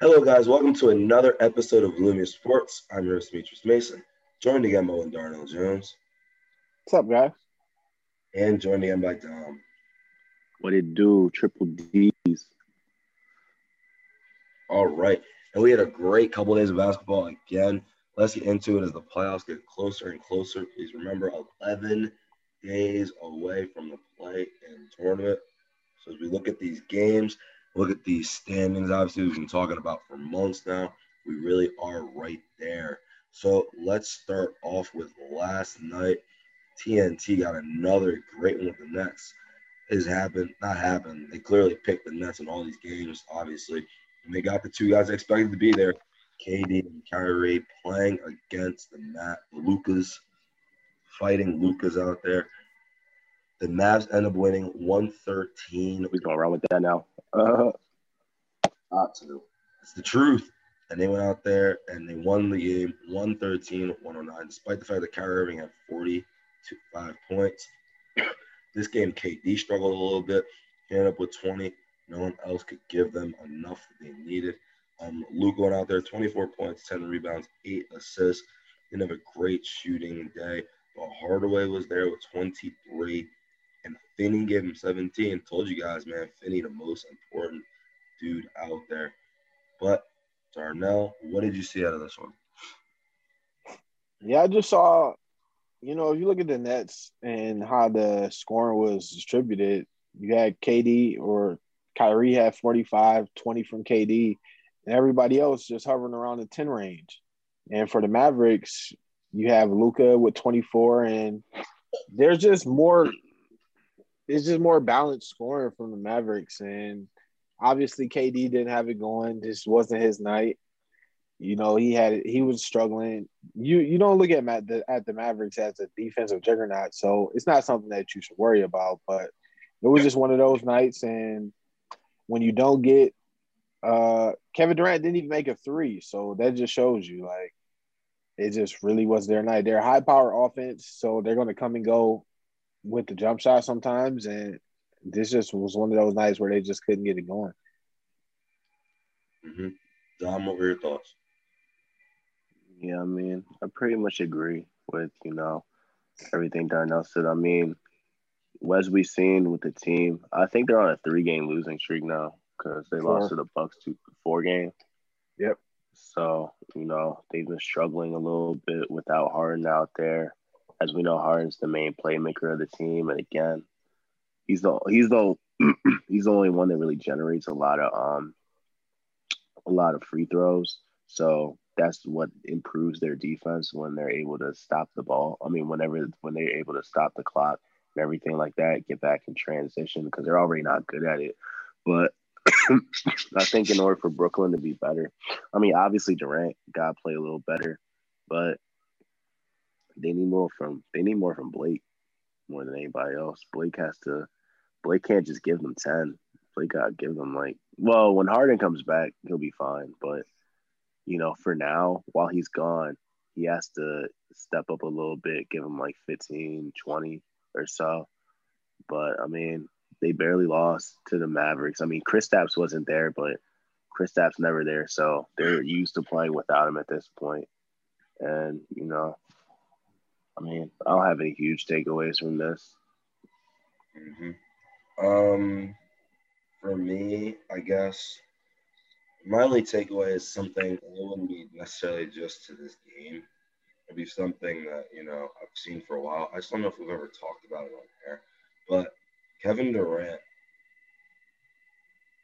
Hello, guys. Welcome to another episode of Lumia Sports. I'm your host, Demetrius Mason, joined again by Owen Darnell Jones, What's up, guys? and joined again by Dom. What it do? Triple D's. All right. And we had a great couple days of basketball again. Let's get into it as the playoffs get closer and closer. Please remember 11 days away from the play in tournament. So as we look at these games, look at these standings, obviously we've been talking about for months now. We really are right there. So let's start off with last night. TNT got another great one with the Nets. Has happened, not happened. They clearly picked the Nets in all these games, obviously. And they got the two guys expected to be there, KD and Kyrie, playing against the Matt Lucas, fighting Lucas out there. The Mavs end up winning 113 We going around with that now. Uh, not to. It's the truth. And they went out there and they won the game 113 109, despite the fact that Kyrie Irving had 45 points. This game, KD struggled a little bit. He ended up with 20. No one else could give them enough that they needed. Um, Luke went out there, 24 points, 10 rebounds, 8 assists. Didn't have a great shooting day. But Hardaway was there with 23. And Finney gave him 17. Told you guys, man, Finney the most important dude out there. But Darnell, what did you see out of this one? Yeah, I just saw, you know, if you look at the Nets and how the scoring was distributed, you had KD or Kyrie had 45, 20 from KD, and everybody else just hovering around the 10 range. And for the Mavericks, you have Luka with 24, and there's just more, it's just more balanced scoring from the Mavericks. And obviously, KD didn't have it going, this wasn't his night. You know, he had he was struggling. You you don't look at Matt the, at the Mavericks as a defensive juggernaut, so it's not something that you should worry about. But it was just one of those nights, and when you don't get uh Kevin Durant didn't even make a three, so that just shows you like it just really was their night. They're high power offense, so they're going to come and go with the jump shot sometimes, and this just was one of those nights where they just couldn't get it going. Mm-hmm. Dom, what were your thoughts? yeah, I mean, I pretty much agree with, you know, everything Darnell said. I mean, as we seen with the team, I think they're on a three game losing streak now because they Four. lost to the Bucks two four game. Yep. So, you know, they've been struggling a little bit without Harden out there. As we know, Harden's the main playmaker of the team. And again, he's the he's the he's the only one that really generates a lot of um a lot of free throws. So that's what improves their defense when they're able to stop the ball. I mean, whenever when they're able to stop the clock and everything like that, get back in transition because they're already not good at it. But I think in order for Brooklyn to be better, I mean, obviously Durant got to play a little better, but they need more from they need more from Blake more than anybody else. Blake has to. Blake can't just give them ten. Blake got to give them like well, when Harden comes back, he'll be fine. But you know, for now, while he's gone, he has to step up a little bit, give him like 15, 20 or so. But I mean, they barely lost to the Mavericks. I mean, Chris Kristaps wasn't there, but Chris Kristaps never there, so they're used to playing without him at this point. And you know, I mean, I don't have any huge takeaways from this. Mm-hmm. Um, for me, I guess my only takeaway is something it wouldn't be necessarily just to this game. It'd be something that you know I've seen for a while. I just don't know if we've ever talked about it on air, but Kevin Durant,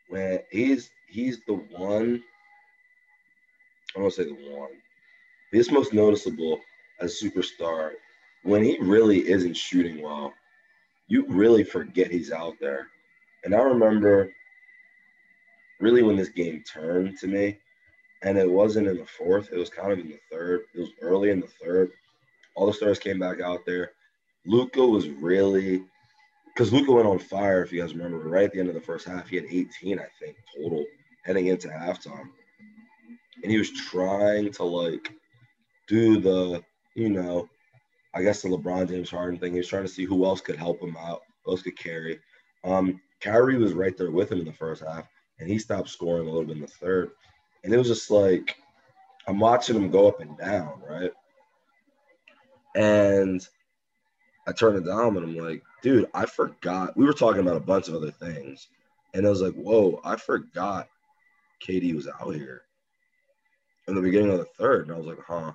when he's he's the one. I don't say the one. He's most noticeable a superstar when he really isn't shooting well. You really forget he's out there. And I remember really when this game turned to me, and it wasn't in the fourth, it was kind of in the third. It was early in the third. All the stars came back out there. Luka was really because Luka went on fire, if you guys remember, right at the end of the first half. He had 18, I think, total heading into halftime. And he was trying to like do the, you know, I guess the LeBron James Harden thing. He was trying to see who else could help him out, who else could carry. Um, Kyrie was right there with him in the first half, and he stopped scoring a little bit in the third. And it was just like I'm watching him go up and down, right? And I turned it down and I'm like, dude, I forgot. We were talking about a bunch of other things. And I was like, whoa, I forgot KD was out here in the beginning of the third. And I was like, huh.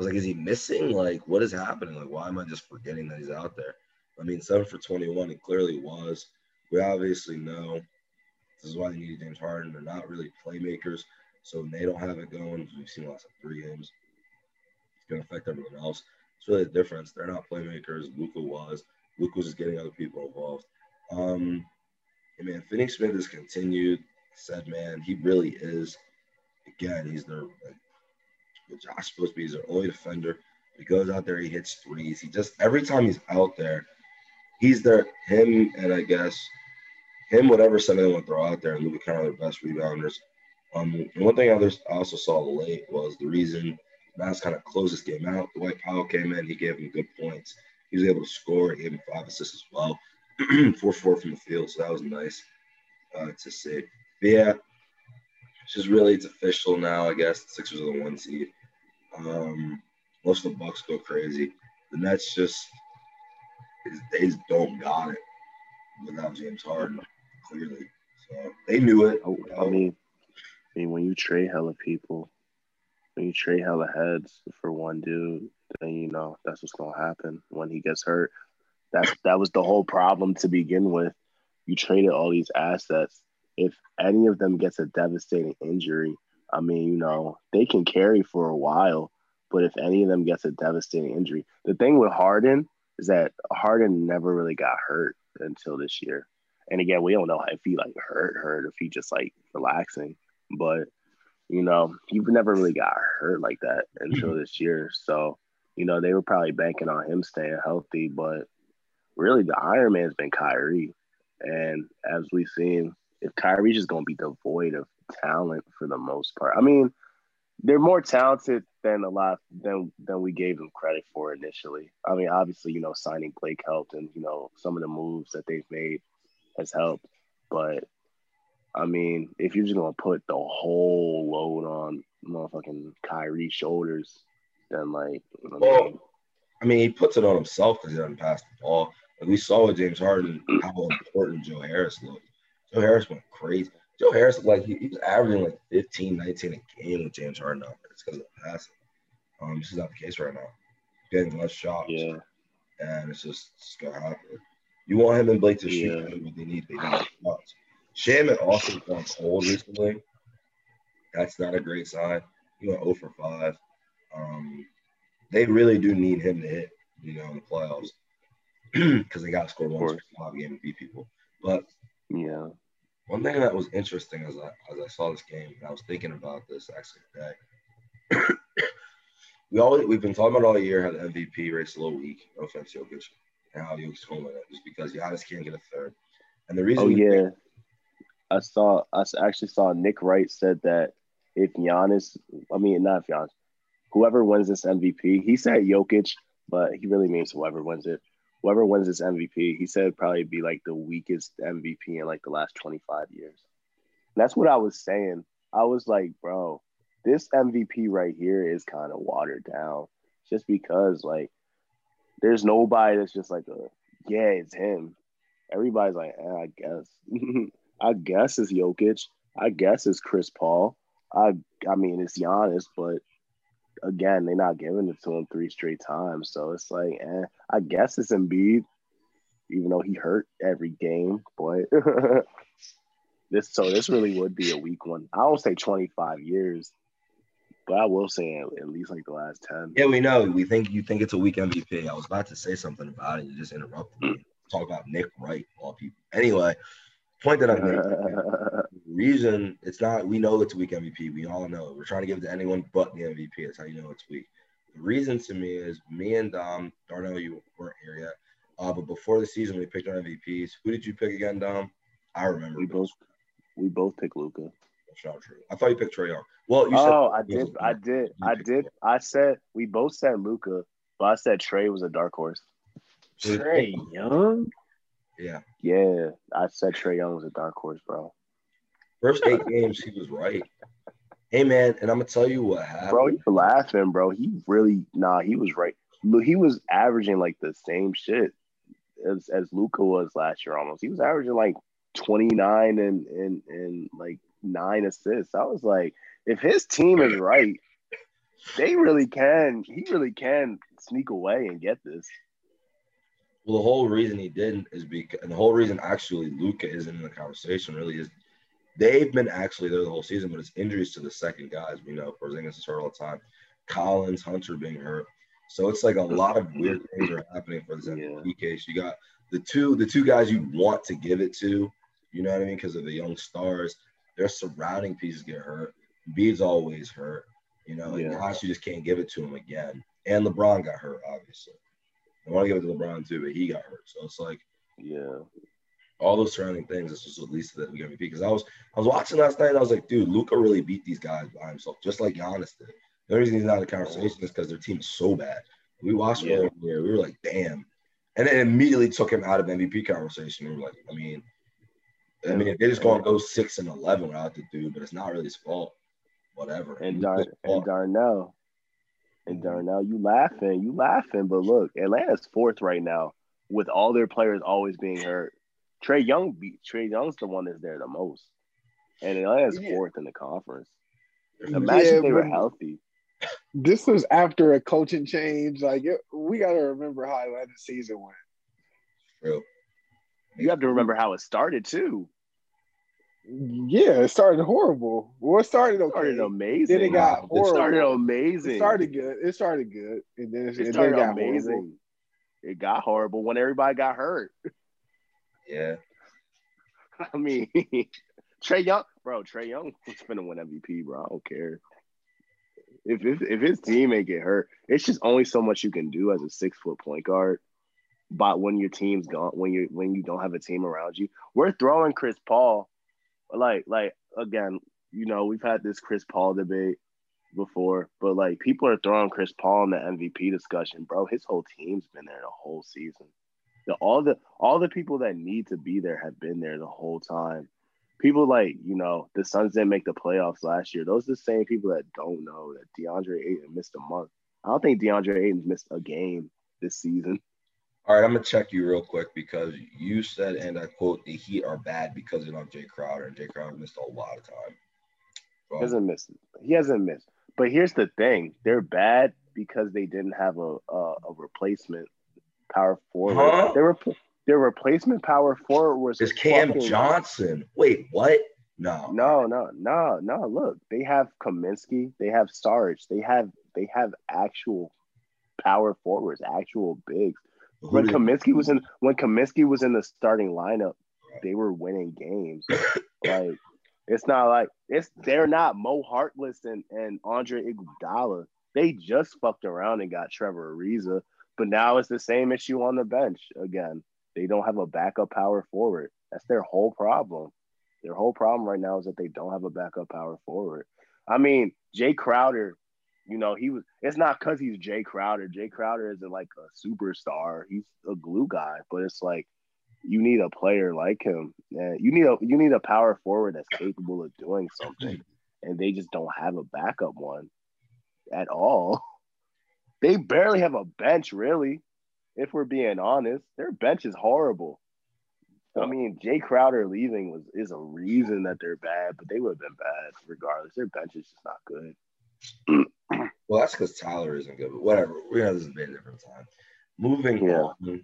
Was like, is he missing? Like, what is happening? Like, why am I just forgetting that he's out there? I mean, seven for 21, it clearly was. We obviously know this is why they needed James Harden. They're not really playmakers. So when they don't have it going, we've seen lots of three games. It's going to affect everyone else. It's really the difference. They're not playmakers. Luka was. Luka was just getting other people involved. Um, and man, Finney-Smith has continued. Said, man, he really is. Again, he's their Josh supposed to be. Their only defender. He goes out there, he hits threes. He just every time he's out there, he's there. Him and I guess him, whatever center they want to throw out there, and Luka kind of their best rebounders. Um, one thing I also saw late was the reason Mavs kind of closed this game out. Dwight Powell came in, he gave him good points. He was able to score. He gave him five assists as well, four four from the field. So that was nice uh, to see. But yeah, it's just really it's official now. I guess the Sixers are the one seed. Um, most of the Bucks go crazy. The Nets just they just don't got it without James Harden clearly. So they knew it. I mean, I mean, when you trade hella people, when you trade hella heads for one dude, then you know that's what's gonna happen when he gets hurt. That's that was the whole problem to begin with. You traded all these assets. If any of them gets a devastating injury, I mean, you know, they can carry for a while, but if any of them gets a devastating injury, the thing with Harden is that Harden never really got hurt until this year. And again, we don't know if he like hurt, hurt, if he just like relaxing. But you know, he never really got hurt like that until this year. So, you know, they were probably banking on him staying healthy. But really, the Iron Man's been Kyrie. And as we've seen, if Kyrie's just to be devoid of talent for the most part, I mean, they're more talented than a lot than than we gave them credit for initially. I mean, obviously, you know, signing Blake helped, and you know, some of the moves that they've made has helped. But I mean, if you're just gonna put the whole load on motherfucking Kyrie's shoulders, then like, I mean, well, I mean, he puts it on himself because he doesn't pass the ball. Like we saw with James Harden how important Joe Harris looked. Joe Harris went crazy. Joe Harris, like he, he, was averaging like 15, 19 a game with James Harden there. It's because of the passing. Um, this is not the case right now. Getting less shots. Yeah. And it's just, it's gonna happen. You want him and Blake to shoot yeah. what they need. They need shots. Shamet also gone cold recently. That's not a great sign. He went 0 for 5. Um, they really do need him to hit, you know, in the playoffs because they got to score one five game and beat people. But yeah, one thing that was interesting as I as I saw this game, and I was thinking about this actually today. we always we've been talking about all year how the MVP race a little weak. No offense, Jokic, and how Jokic's going with it just because Giannis can't get a third. And the reason, oh yeah, I saw I actually saw Nick Wright said that if Giannis, I mean not if Giannis, whoever wins this MVP, he said Jokic, but he really means whoever wins it whoever wins this MVP, he said probably be like the weakest MVP in like the last 25 years. And that's what I was saying. I was like, bro, this MVP right here is kind of watered down just because like there's nobody that's just like a yeah, it's him. Everybody's like, eh, I guess. I guess it's Jokic. I guess it's Chris Paul. I I mean it's Giannis, but again, they're not giving it to him three straight times. So it's like, eh, I guess it's Embiid, even though he hurt every game. But this, so this really would be a weak one. I don't say 25 years, but I will say at least like the last 10. Yeah, we know. We think you think it's a weak MVP. I was about to say something about it. You just interrupted me. Talk about Nick Wright, all people. Anyway, point that I'm making. reason it's not, we know it's weak MVP. We all know. We're trying to give it to anyone but the MVP. That's how you know it's weak. The reason to me is me and Dom, Darnell, you weren't here yet. Uh, but before the season, we picked our MVPs. Who did you pick again, Dom? I remember. We both we both picked Luka. That's not true. I thought you picked Trae Young. Well, you oh, I did, I did, I did. I said we both said Luka, but I said Trae was a dark horse. Trae Young. Yeah. Yeah, I said Trae Young was a dark horse, bro. First eight games, he was right. Hey man, and I'm gonna tell you what happened. Bro, you're laughing, bro. He really nah, he was right. Look, he was averaging like the same shit as as Luka was last year almost. He was averaging like 29 and and and like nine assists. I was like, if his team is right, they really can. He really can sneak away and get this. Well, the whole reason he didn't is because, and the whole reason actually Luka isn't in the conversation really is they've been actually there the whole season, but it's injuries to the second guys. We know Porzingis is hurt all the time. Collins, Hunter being hurt. So it's like a lot of weird things are happening for this MVP yeah. case. You got the two the two guys you want to give it to, you know what I mean, because of the young stars. Their surrounding pieces get hurt. Bede's always hurt. You know, yeah. and you just can't give it to him again. And LeBron got hurt, obviously. I want to give it to LeBron too, but he got hurt. So it's like, yeah, all those surrounding things. This was at least that we got MVP because I was I was watching last night and I was like, dude, Luka really beat these guys by himself, just like Giannis did. The only reason he's not in the conversation is because their team is so bad. We watched yeah. it we were like, damn. And then immediately took him out of MVP conversation. We were like, I mean, I mean, if they're just to go six and eleven without the dude, but it's not really his fault. Whatever. And, Dar- and Darnell, and Darnell, you laughing, you laughing, but look, Atlanta's fourth right now with all their players always being hurt. Trae Young beat Trae Young's the one that's there the most, and Atlanta's yeah. fourth in the conference. Imagine yeah, they were healthy. This was after a coaching change. Like it, we got to remember how Atlanta season went. Real. You have to remember how it started too. Yeah, it started horrible. Well, it started okay. It started amazing. Then it got horrible. It started amazing. It started good. It started good, and then it, it started then it amazing. Horrible. It got horrible when everybody got hurt. Yeah. I mean, Trae Young, bro. Trae Young was gonna win MVP, bro. I don't care. If, if if his team ain't get hurt, it's just only so much you can do as a six foot point guard. But when your team's gone, when you when you don't have a team around you, we're throwing Chris Paul like like again, you know, we've had this Chris Paul debate before, but like people are throwing Chris Paul in the MVP discussion, bro. His whole team's been there the whole season. The, all the all the people that need to be there have been there the whole time. People like you know the Suns didn't make the playoffs last year. Those are the same people that don't know that DeAndre Ayton missed a month. I don't think DeAndre Ayton missed a game this season. All right, I'm gonna check you real quick because you said, and I quote, the Heat are bad because they don't have Jae Crowder, and Jae Crowder missed a lot of time. Well, he hasn't missed. He hasn't missed. But here's the thing: they're bad because they didn't have a a, a replacement power forward. Huh? Their their replacement power forward was is Cam Johnson. Wait, what? No, no, no, no, no. Look, they have Kaminsky, they have Sarge, they have they have actual power forwards, actual bigs when Kaminsky was in when Kaminsky was in the starting lineup, they were winning games. like it's not like it's they're not Mo Harkless and, and Andre Iguodala. They just fucked around and got Trevor Ariza, but now it's the same issue on the bench again. They don't have a backup power forward. That's their whole problem. Their whole problem right now is that they don't have a backup power forward. I mean, Jae Crowder you know, he was. It's not because he's Jae Crowder. Jae Crowder isn't like a superstar. He's a glue guy, but it's like you need a player like him. And you need a you need a power forward that's capable of doing something, and they just don't have a backup one at all. They barely have a bench, really. If we're being honest, their bench is horrible. I oh. mean, Jae Crowder leaving was is a reason that they're bad, but they would have been bad regardless. Their bench is just not good. well, that's because Tyler isn't good, but whatever. We know this is a different time. Moving yeah. on.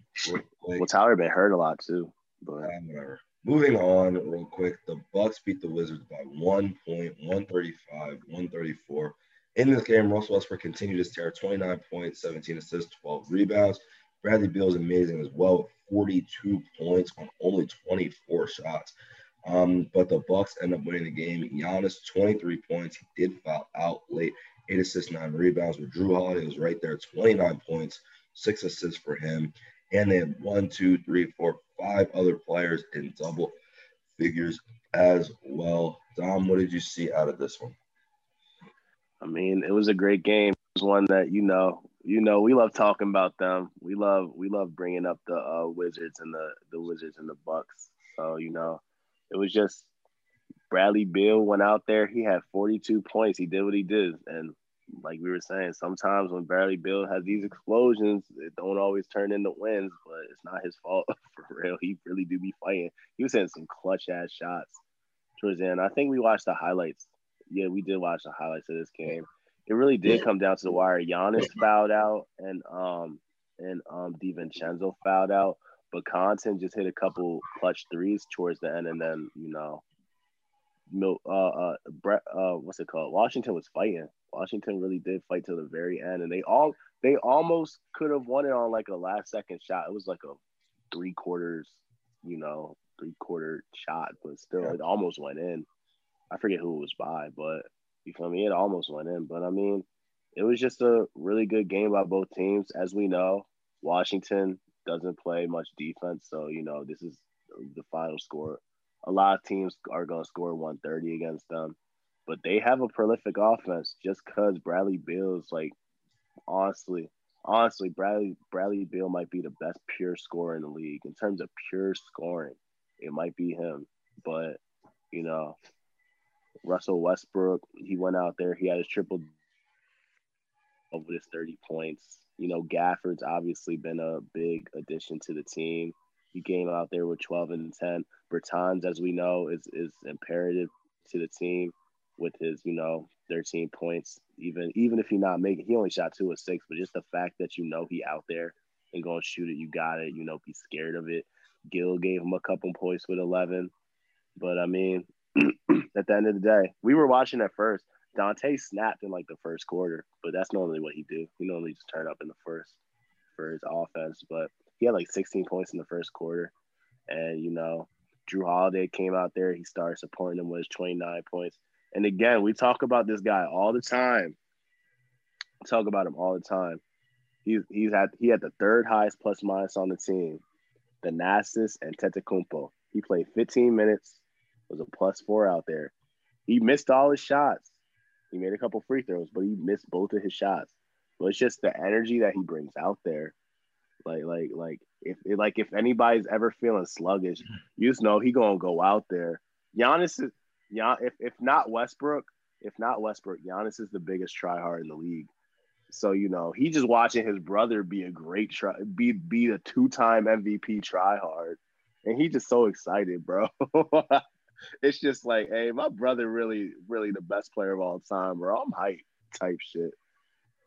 well, Tyler been hurt a lot too. But whatever. Moving on real quick. The Bucks beat the Wizards by one point, 135, 134. In this game, Russell Westbrook continued his tear, 29 points, 17 assists, 12 rebounds. Bradley Beal is amazing as well, 42 points on only 24 shots. Um, but the Bucks end up winning the game. Giannis, 23 points. He did foul out late. Eight assists, nine rebounds. With Jrue Holiday was right there, 29 points, six assists for him. And they had one, two, three, four, five other players in double figures as well. Dom, what did you see out of this one? I mean, it was a great game. It was one that you know, you know, we love talking about them. We love, we love bringing up the uh, Wizards and the the Wizards and the Bucks. So you know, it was just Bradley Beal went out there. He had 42 points. He did what he did, and like we were saying, sometimes when Bradley Beal has these explosions, it don't always turn into wins, but it's not his fault for real. He really do be fighting. He was hitting some clutch ass shots towards the end. I think we watched the highlights. Yeah, we did watch the highlights of this game. It really did come down to the wire. Giannis fouled out and um and um DiVincenzo fouled out, but Connaughton just hit a couple clutch threes towards the end, and then you know, no, uh, uh, Brett, uh, what's it called? Washington was fighting. Washington really did fight to the very end, and they all they almost could have won it on like a last second shot. It was like a three quarters, you know, three quarter shot, but still, it almost went in. I forget who it was by, but you feel me? It almost went in, but I mean, it was just a really good game by both teams. As we know, Washington doesn't play much defense, so you know this is the final score. A lot of teams are going to score 130 against them but they have a prolific offense just because Bradley Beal's like honestly, honestly, Bradley Bradley Beal might be the best pure scorer in the league in terms of pure scoring. It might be him, but you know, Russell Westbrook, he went out there, he had his triple over his 30 points. You know, Gafford's obviously been a big addition to the team. He came out there with 12 and 10. Bertans, as we know, is is imperative to the team with his, you know, 13 points. Even even if he not making, he only shot two or six, but just the fact that you know he out there and going to shoot it, you got it. You know, be scared of it. Gill gave him a couple points with 11, but I mean, at the end of the day, we were watching at first. Donte snapped in like the first quarter, but that's normally what he do. He normally just turn up in the first for his offense, but he had like 16 points in the first quarter, and you know, Jrue Holiday came out there. He started supporting him with his 29 points. And again, we talk about this guy all the time. Talk about him all the time. He's he's had he had the third highest plus minus on the team. the Thanasis and Antetokounmpo. He played 15 minutes, was a plus four out there. He missed all his shots. He made a couple free throws, but he missed both of his shots. But it's just the energy that he brings out there. Like, like, like if like if anybody's ever feeling sluggish, you just know he gonna go out there. Giannis is yeah, if if not Westbrook, if not Westbrook, Giannis is the biggest tryhard in the league. So you know he just watching his brother be a great try, be be a two time MVP tryhard, and he just so excited, bro. it's just like, hey, my brother really, really the best player of all time, bro. I'm hype type shit.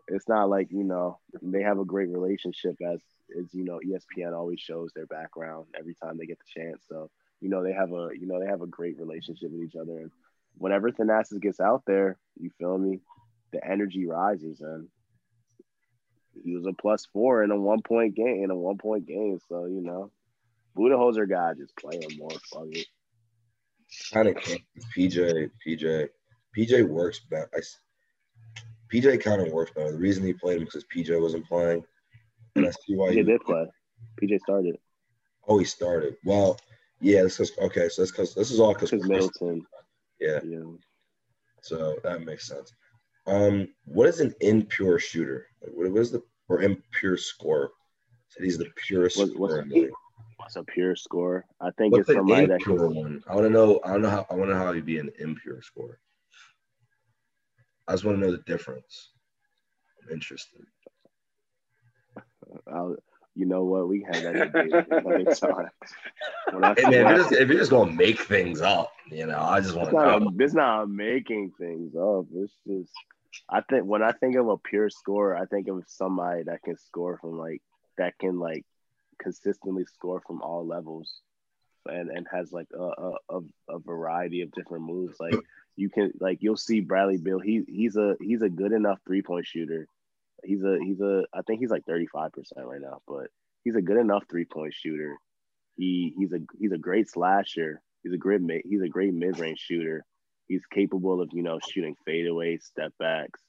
It's not like you know they have a great relationship as as you know ESPN always shows their background every time they get the chance. So you know they have a you know they have a great relationship with each other and whenever Thanasis gets out there you feel me the energy rises and he was a plus four in a one point game in a one point game so you know Budenholzer guy just playing more fuck it kind of PJ PJ PJ works better I, PJ kind of works better the reason he played him because PJ wasn't playing and I see why he did play PJ started oh he started well yeah, this is okay. So that's because this is all because Middleton. Yeah. yeah. So that makes sense. Um, what is an impure shooter? Like, what is the or impure score? So he's the purest scorer in What's a pure score? I think what's it's somebody that can. One? I want to know. I don't know how. I want to know how he'd be an impure score. I just want to know the difference. I'm interested. I'll, you know what? We had that debate another time. hey man, if you're, just, if you're, just, gonna make things up, you know, I just want to know. It's not making things up. It's just, I think when I think of a pure scorer, I think of somebody that can score from like that can like consistently score from all levels, and and has like a a, a variety of different moves. Like you can like you'll see Bradley Beal. He he's a he's a good enough three point shooter He's a he's a I think he's like 35% right now, but he's a good enough three-point shooter. He he's a he's a great slasher. He's a great he's a great mid-range shooter. He's capable of, you know, shooting fadeaways, step backs.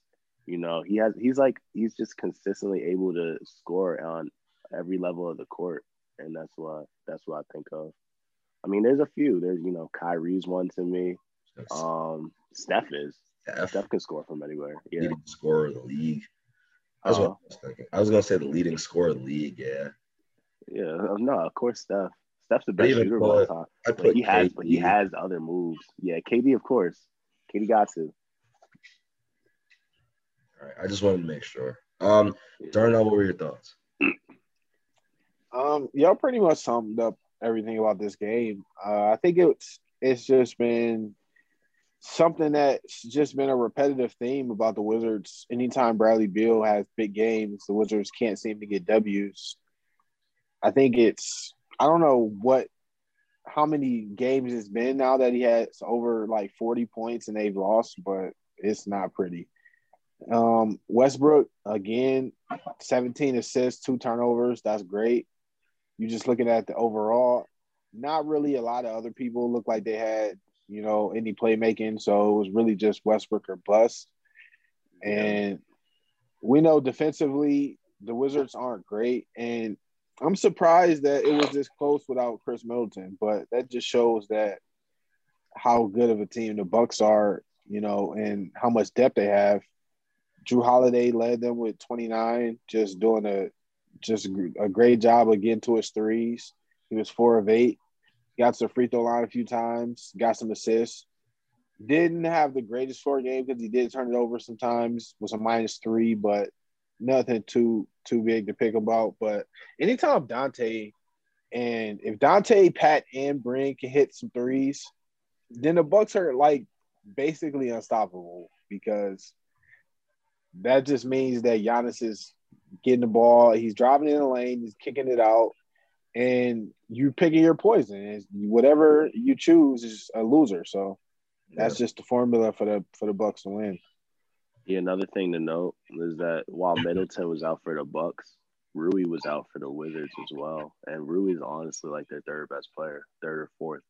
You know, he has he's like he's just consistently able to score on every level of the court. And that's what that's what I think of. I mean, there's a few. There's, you know, Kyrie's one to me. Um, Steph is. Steph, Steph can score from anywhere. Yeah. Leading scorer of the league. Uh, I was thinking. I was gonna say the leading scorer of the league. Yeah. Yeah. Uh, no, of course, Steph. Steph's the best shooter of all time. I But he has, but he has other moves. Yeah, KD, of course. KD got to. All right, I just wanted to make sure. Um, Darnell, what were your thoughts? Um, y'all pretty much summed up everything about this game. Uh, I think it's it's just been something that's just been a repetitive theme about the Wizards. Anytime Bradley Beal has big games, the Wizards can't seem to get W's. I think it's I don't know what how many games it's been now that he has over like 40 points and they've lost, but it's not pretty. Um, Westbrook again, 17 assists, two turnovers. That's great. You just looking at the overall, not really a lot of other people look like they had, you know, any playmaking. So it was really just Westbrook or bust. And we know defensively the Wizards aren't great. And I'm surprised that it was this close without Khris Middleton, but that just shows that how good of a team the Bucks are, you know, and how much depth they have. Jrue Holiday led them with 29, just doing a just a great job of getting to his threes. He was four of eight, got to the free throw line a few times, got some assists. Didn't have the greatest score game because he did turn it over sometimes. Was a minus three, but nothing too too big to pick about. But anytime Donte and if Donte, Pat, and Bryn can hit some threes, then the Bucks are like basically unstoppable because that just means that Giannis is getting the ball, he's driving in the lane, he's kicking it out, and you picking your poison. And whatever you choose is a loser. So that's just the formula for the for the Bucks to win. Yeah, another thing to note is that while Middleton was out for the Bucks, Rui was out for the Wizards as well. And Rui is honestly like their third best player, third or fourth.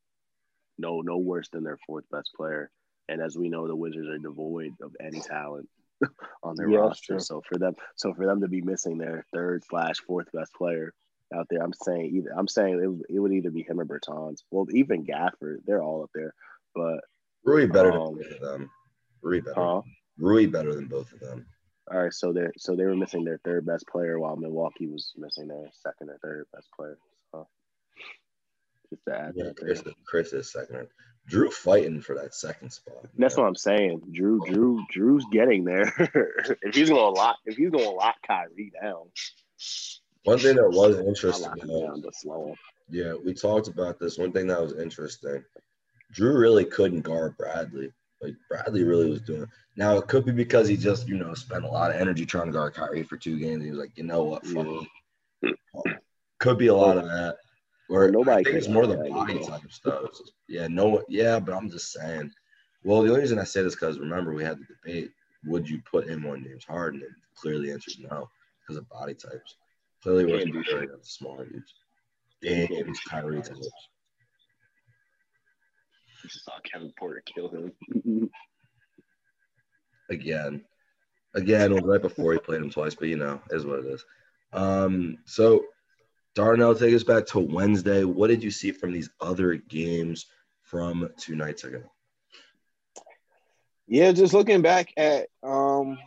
No, no worse than their fourth best player. And as we know, the Wizards are devoid of any talent on their Yeah, roster. So for them, so for them to be missing their third slash fourth best player out there, I'm saying either I'm saying it, would- it would either be him or Bertans. Well, even Gafford, they're all up there. But Rui better Um, than both of them. Rui better. Rui better than both of them. All right, so they so they were missing their third best player while Milwaukee was missing their second or third best player. So just to add Yeah, that Khris. Khris is second. Jrue fighting for that second spot. That's what I'm saying. Jrue, Jrue, Jrue's getting there. if he's gonna lock, if he's gonna lock Kyrie down, One thing that was interesting, though, down, but slow him. yeah, we talked about this. One thing that was interesting, Jrue really couldn't guard Bradley. Like Bradley really was doing. Now it could be because he just you know spent a lot of energy trying to guard Kyrie for two games. He was like, you know what, fuck Yeah. Could be a lot of that. Or Well, nobody I think it's more the body type stuff. It's yeah, no, yeah, but I'm just saying. Well, the only reason I say this because remember we had the debate: would you put him on James Harden? And clearly, answered no because of body types. Clearly, wasn't really against smaller dudes. James. Kyrie types. Just saw Kevin Porter kill him. again. Again, right before he played him twice, but you know, is what it is. Um, so Darnell, take us back to Wednesday. What did you see from these other games from two nights ago? Yeah, just looking back at um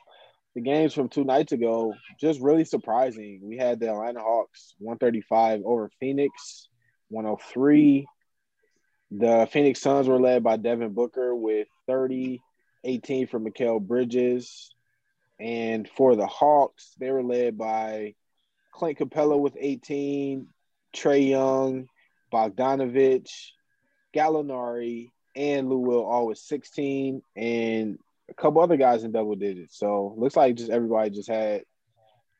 the games from two nights ago, just really surprising. We had the Atlanta Hawks 135 over Phoenix 103. The Phoenix Suns were led by Devin Booker with 30, 18 for Mikal Bridges. And for the Hawks, they were led by Clint Capela with 18, Trae Young, Bogdanovich, Gallinari, and Lou Will all with 16, and a couple other guys in double digits. So looks like just everybody just had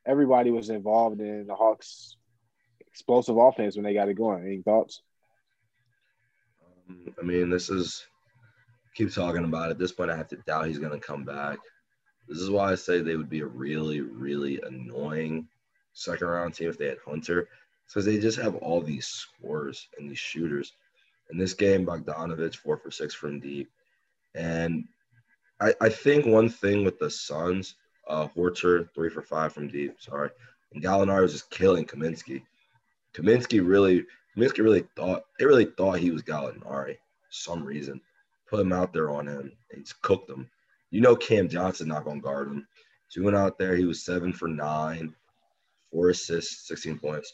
everybody was involved in the Hawks explosive offense when they got it going. Any thoughts? Um, I mean, this is keep talking about it. At this point, I have to doubt he's going to come back. This is why I say they would be a really, really annoying second round team if they had Hunter, because they just have all these scores and these shooters. In this game, Bogdanovich four for six from deep, and I, I think one thing with the Suns, uh, Huerter three for five from deep. Sorry, and Gallinari was just killing Kaminsky. Kaminsky really, Kaminsky really thought they really thought he was Gallinari. Some reason, put him out there on him, and he's cooked him. You know, Cam Johnson not gonna guard him. So he went out there. He was seven for nine, four assists, sixteen points.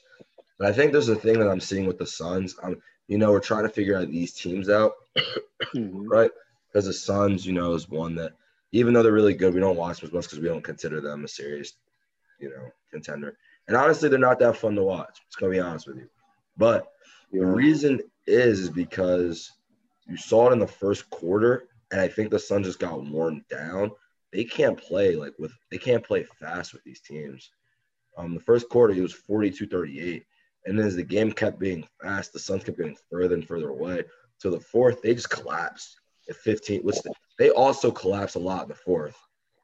But I think there's a thing that I'm seeing with the Suns. I'm, you know, we're trying to figure out these teams out, Mhm. right? Because the Suns, you know, is one that even though they're really good, we don't watch them as much because we don't consider them a serious, you know, contender. And honestly, they're not that fun to watch. Just gonna be honest with you. But the reason is is because you saw it in the first quarter, and I think the Suns just got worn down. They can't play like with they can't play fast with these teams. Um, the first quarter it was 42-38. And then as the game kept being fast, the Suns kept getting further and further away. So the fourth, they just collapsed at 15. Which they also collapsed a lot in the fourth.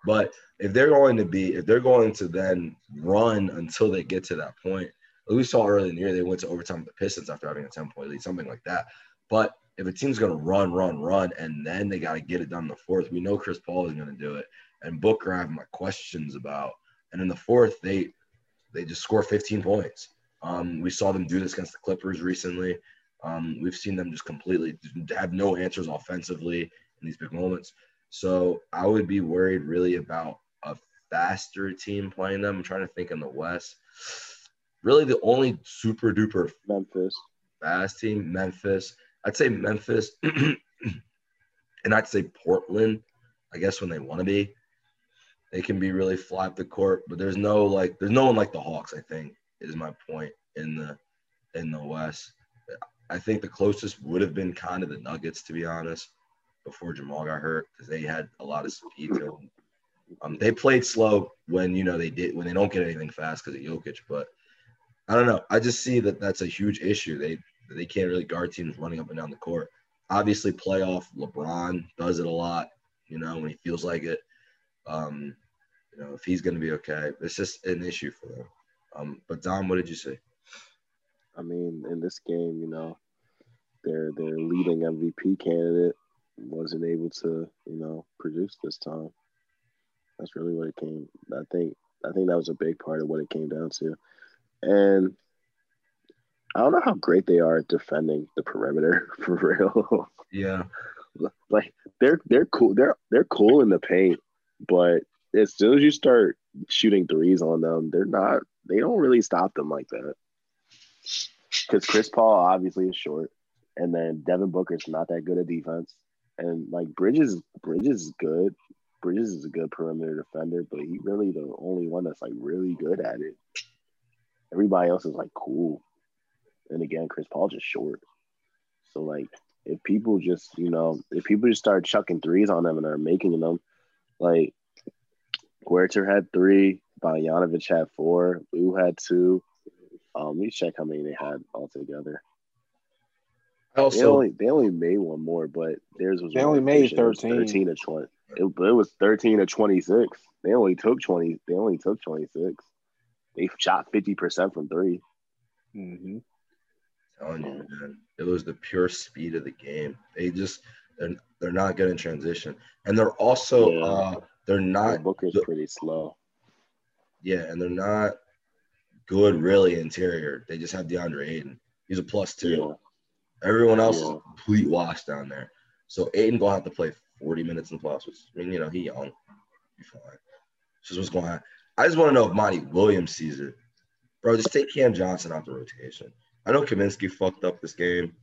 But if they're going to be, if they're going to then run until they get to that point, we saw early in the year, they went to overtime with the Pistons after having a 10 point lead, something like that. But if a team's going to run, run, run, and then they got to get it done in the fourth, we know Chris Paul is going to do it. And Booker, I have my questions about. And in the fourth, they they just score 15 points. Um, we saw them do this against the Clippers recently. Um, we've seen them just completely have no answers offensively in these big moments. So I would be worried really about a faster team playing them. I'm trying to think in the West. Really, the only super duper Memphis. fast team, Memphis. I'd say Memphis, and I'd say Portland. I guess when they want to be, they can be really fly up the court. But there's no like, there's no one like the Hawks. I think is my point in the in the West. I think the closest would have been kind of the Nuggets, to be honest, before Jamal got hurt because they had a lot of speed to them. Um, they played slow when you know they did when they don't get anything fast because of Jokic, but I don't know. I just see that that's a huge issue. They they can't really guard teams running up and down the court. Obviously, playoff LeBron does it a lot. You know when he feels like it. Um, you know if he's going to be okay, it's just an issue for them. Um, but Dom, what did you say? I mean, in this game, you know, their their leading MVP candidate wasn't able to, you know, produce this time. That's really what it came. I think I think that was a big part of what it came down to. And I don't know how great they are at defending the perimeter for real. Yeah, like they're they're cool. They're they're cool in the paint, but as soon as you start shooting threes on them, they're not. They don't really stop them like that. Because Chris Paul obviously is short, and then Devin Booker's not that good at defense, and like Bridges, Bridges is good. Bridges is a good perimeter defender, but he really the only one that's like really good at it. Everybody else is like cool, and again, Chris Paul just short. So like, if people just you know, if people just start chucking threes on them and are making them, like Huerter had three, Bogdanovich had four, Lou had two. Um, let me check how many they had altogether. I They only they only made one more, but theirs was They only made efficient. It was 13. Thirteen to twenty. It, it was thirteen to twenty six. They only took twenty. They only took twenty six. They shot fifty percent from three. hmm telling you, man, it was the pure speed of the game. They just they're they're not good in transition, and they're also Yeah. uh they're not Booker's the- pretty slow. yeah, and they're not good really interior. They just have DeAndre Ayton. He's a plus two. Yeah. Everyone else is Yeah. a complete wash down there. So Ayton gonna have to play 40 minutes in the playoffs. Which, I mean, you know, he young. Be fine. This is what's going on. I just want to know if Monty Williams sees it. Bro, just take Cam Johnson out the rotation. I know Kaminsky fucked up this game.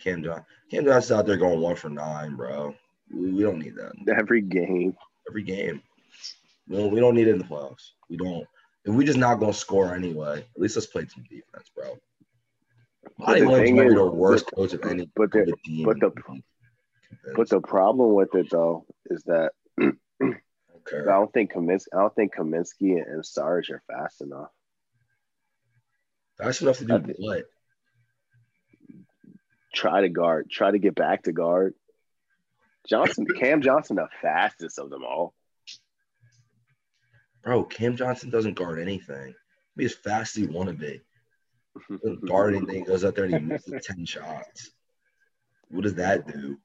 Cam Johnson. Cam Johnson's out there going one for nine, bro. We, we don't need that Every game. every game. We don't, we don't need it in the playoffs. We don't. If we just not gonna score anyway, at least let's play some defense, bro. Monty the Williams thing might be is- the worst coach of any but the- team. but the- But the problem with it though is that okay. I don't think Kaminsky, I don't think Kaminsky and Sarge are fast enough. That's enough to do what? Try to guard, try to get back to guard. Johnson, Cam Johnson, the fastest of them all. Bro, Cam Johnson doesn't guard anything. Be as fast as he want to be. Doesn't guard anything. Goes out there and he misses 10 shots. What does that do?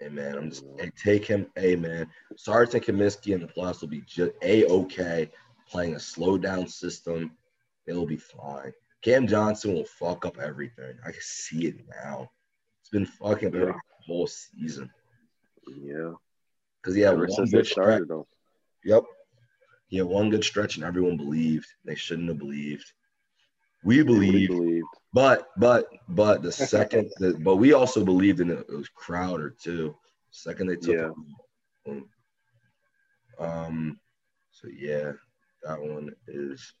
Hey man, I'm just hey, take him. Hey man, Sarge and Kaminsky in the playoffs will be just a okay playing a slow down system. It'll be fine. Cam Johnson will fuck up everything. I can see it now. It's been fucking Yeah. every whole season Yeah, because he had ever one good stretch. though. Yep. He had one good stretch, and everyone believed. They shouldn't have believed. We We believed, believed. but but but the second, the, but we also believed in it, it was Crowder too. Second they took Yeah. him. Um. So yeah, that one is.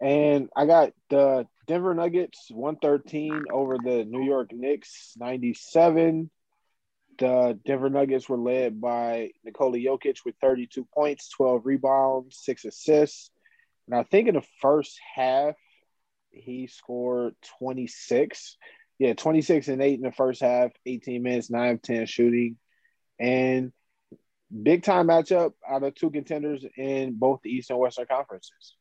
And I got the Denver Nuggets 113 over the New York Knicks 97. The Denver Nuggets were led by Nikola Jokic with 32 points, 12 rebounds, six assists. And I think in the first half, he scored 26. Yeah, 26 and 8 in the first half, 18 minutes, 9 of 10 shooting. And big time matchup out of two contenders in both the East and Western conferences.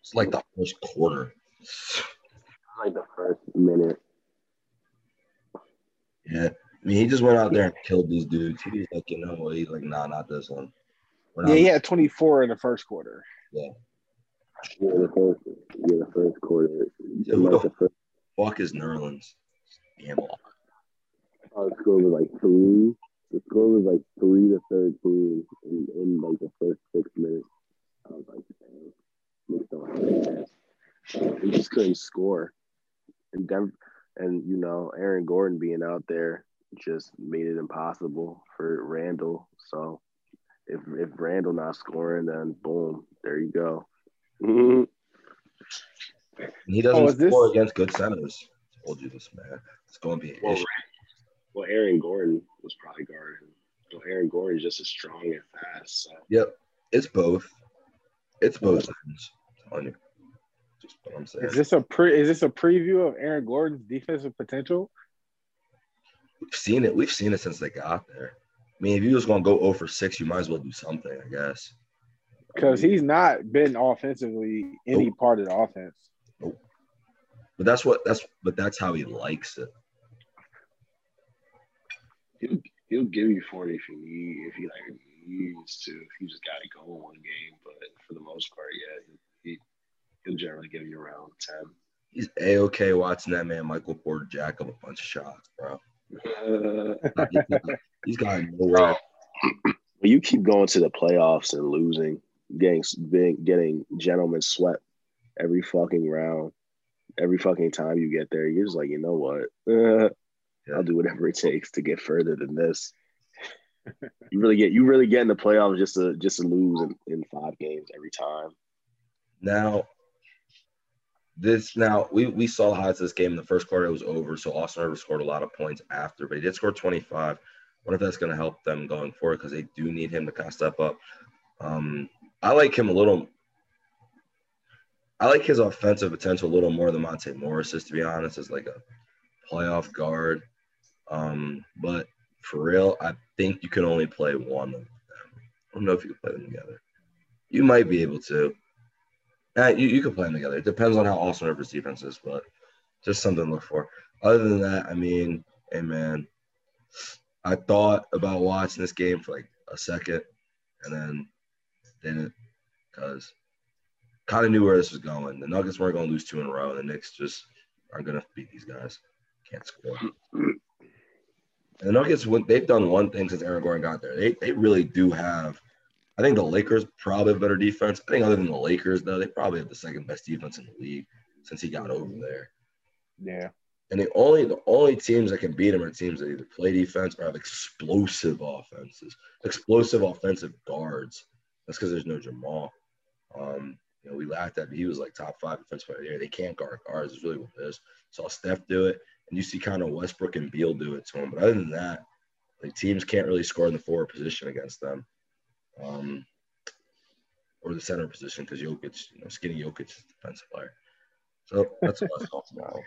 It's like the first quarter. Like the first minute. Yeah. I mean, he just went out there and killed these dudes. He was like, you know what? He's like, nah, not this one. We're not Yeah, he had 24 in the first quarter. Yeah, the first. Yeah, the first quarter. Yeah, who Like the the first. fuck is Nerlens? Damn. Oh, the score was like three. The score was like three to thirteen in, in like the first six minutes. I was like, damn, Knicks don't have a chance. He just couldn't score. And Denver, and you know, Aaron Gordon being out there just made it impossible for Randle. So if if Randle not scoring, then boom, there you go. Mm-hmm. And he doesn't Oh, is this- score against good centers. I told you this, man. It's going to be an Well, issue. well, Aaron Gordon was probably guarding. Well, Aaron Gordon is just as strong and fast. So Yep. It's both. It's both ends. I'm you. Just what I'm saying. Is this a pre? Is this a preview of Aaron Gordon's defensive potential? We've seen it. We've seen it since they got there. I mean, if you just going to go 0 for 6, you might as well do something, I guess. Because he's not been offensively any Nope. part of the offense. But that's what that's but that's how he likes it. he'll he'll give you forty if you need if he like needs to. If you just got to go in one game, but for the most part, yeah, he, he he'll generally give you around ten. He's a okay watching that man Michael Porter jack up a bunch of shots, bro. He's got nowhere. But you keep going to the playoffs and losing, getting being, getting gentlemen swept every fucking round, every fucking time you get there. You're just like, you know what? Uh, I'll do whatever it takes to get further than this. you really get you really get in the playoffs just to just to lose in, in five games every time. Now, this now we we saw of this game in the first quarter. It was over, so Austin Rivers scored a lot of points after, but he did score 25. Wonder if that's going to help them going forward because they do need him to kind of step up. Um, I like him a little. I like his offensive potential a little more than Monte Morris's, to be honest, as like a playoff guard. Um, but for real, I think you can only play one of them. I don't know if you can play them together. You might be able to. Uh, you, you can play them together. It depends on how Austin Rivers' defense is, but just something to look for. Other than that, I mean, hey man, I thought about watching this game for like a second and then didn't because kind of knew where this was going. The Nuggets weren't going to lose two in a row, and the Knicks just aren't going to beat these guys. Can't score. And the Nuggets, they've done one thing since Aaron Gordon got there, they, they really do have. I think the Lakers probably have better defense. I think other than the Lakers, though, they probably have the second best defense in the league since he got over there. Yeah. And the only the only teams that can beat him are teams that either play defense or have explosive offenses, explosive offensive guards. That's because there's no Jamal. Um, you know, we laughed at, but he was like top five defense player there. They can't guard guards. Is really what it is. Saw Steph do it, and you see kind of Westbrook and Beal do it to him. But other than that, like teams can't really score in the forward position against them, um, or the center position because Jokic, you know, skinny Jokic is a defensive player. So that's what I saw tomorrow.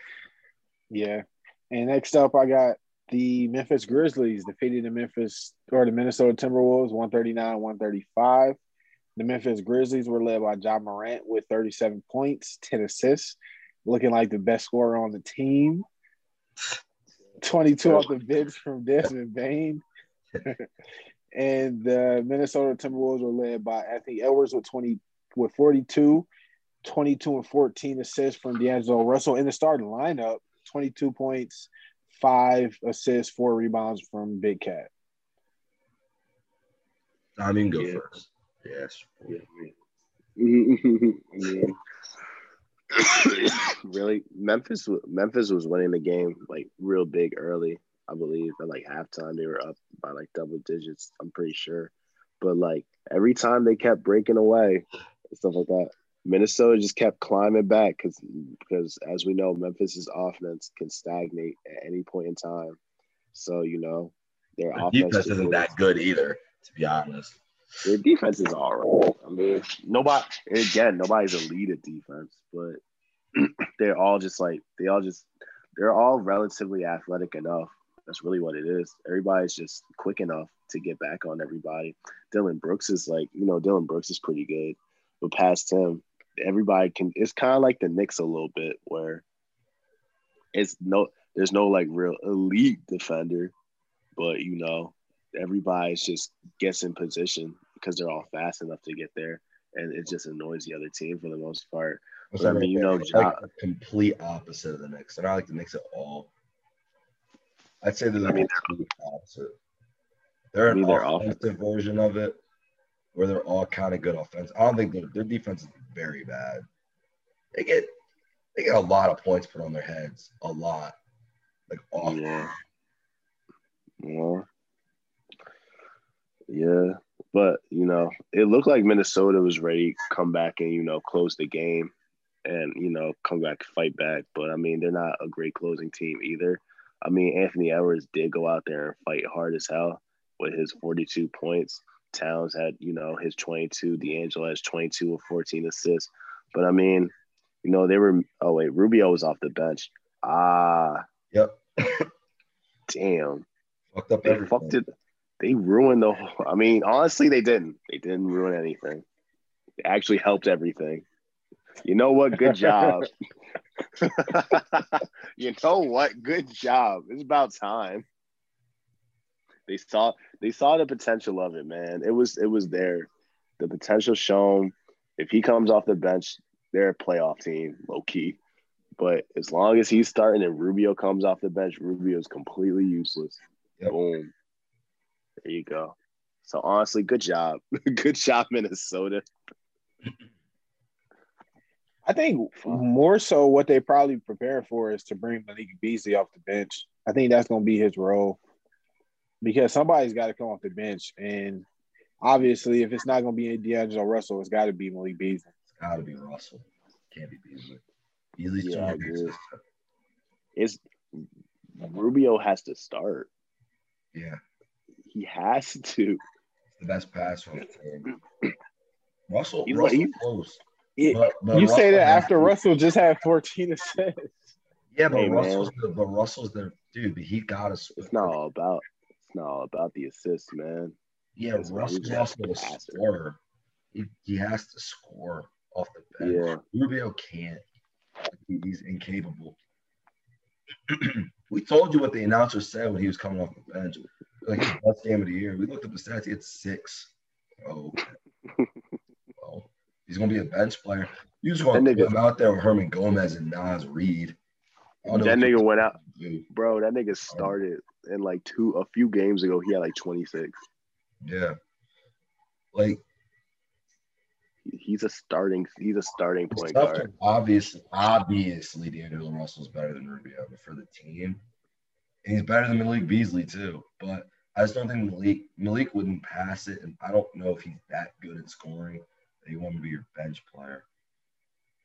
Yeah. And next up, I got the Memphis Grizzlies defeated the Memphis or the Minnesota Timberwolves 139 135. The Memphis Grizzlies were led by Ja Morant with 37 points, 10 assists, looking like the best scorer on the team. 22 off the bench from Desmond Bane. and the Minnesota Timberwolves were led by Anthony Edwards with 20 with 42, 22 and 14 assists from D'Angelo Russell in the starting lineup. 22 points, five assists, four rebounds from Big Cat. I you can go Yeah. first. Yes. Yeah, I mean, I mean, really, Memphis. Memphis was winning the game like real big early. I believe at like halftime they were up by like double digits. I'm pretty sure, but like every time they kept breaking away and stuff like that, Minnesota just kept climbing back because because as we know, Memphis's offense can stagnate at any point in time. So you know their offense defense isn't that good either, to be honest. their defense is all right. I mean, nobody again, nobody's elite at defense, but they're all just like they all just they're all relatively athletic enough. That's really what it is. Everybody's just quick enough to get back on everybody. Dillon Brooks is like, you know, Dillon Brooks is pretty good, but past him, everybody can. It's kind of like the Knicks a little bit, where it's no, there's no like real elite defender, but you know, everybody's just gets in position because they're all fast enough to get there, and it just annoys the other team for the most part. But I mean, you know, like the complete opposite of the Knicks. They're not like the Knicks at all. I'd say they're the I mean, complete opposite. They're an they're offensive version of it, where they're all kind of good offense. I don't think their their defense is very bad. They get they get a lot of points put on their heads, a lot, like awful. Yeah. Yeah. Yeah. But, you know, it looked like Minnesota was ready to come back and, you know, close the game and, you know, come back, fight back. But, I mean, they're not a great closing team either. I mean, Anthony Edwards did go out there and fight hard as hell with his 42 points. Towns had, you know, his 22. D'Angelo has 22 with 14 assists. But, I mean, you know, they were, oh, wait, Rubio was off the bench. Ah, Yep, damn. fucked up They everything. fucked it. They ruined the whole. I mean, honestly, they didn't. They didn't ruin anything. They actually helped everything. You know what? Good job. you know what? Good job. It's about time. They saw they saw the potential of it, man. It was it was there. The potential shown. If he comes off the bench, they're a playoff team, low key. But as long as he's starting and Rubio comes off the bench, Rubio's completely useless. Yep. Boom. There you go. So honestly, good job. good job, Minnesota. I think more so what they probably prepare for is to bring Malik Beasley off the bench. I think that's going to be his role because somebody's got to come off the bench. And obviously, if it's not going to be D'Angelo Russell, it's got to be Malik Beasley. It's got to be Russell. Can't be Beasley. Beasley's Yeah, I too agree. It's Rubio has to start. Yeah, He has to. it's the best pass on the team. Russell, He's Russell like- close. It- But, but you say that after Russell just had 14 assists. Yeah, but Hey, man. Russell's the, but Russell's the dude. But he got us. It's not all about. It's not all about the assists, man. Yeah, it's- Russell's he's also a scorer. He, he has to score off the bench. Yeah. Rubio can't. He's incapable. we told you what the announcer said when he was coming off the bench. Like best game of the year. We looked up the stats. He had six. Oh, he's gonna be a bench player. You just want That to nigga- put him out there with Hernangomez and Naz Reid. I don't know That nigga went out, do. bro. That nigga started in like two a few games ago. He had like 26. Yeah, like He's a starting. He's a starting point guard. obvious, obviously, D'Angelo Russell's better than Rubio, but for the team, and he's better than Malik Beasley too. But I just don't think Malik Malik wouldn't pass it, and I don't know if he's that good at scoring he want to be your bench player.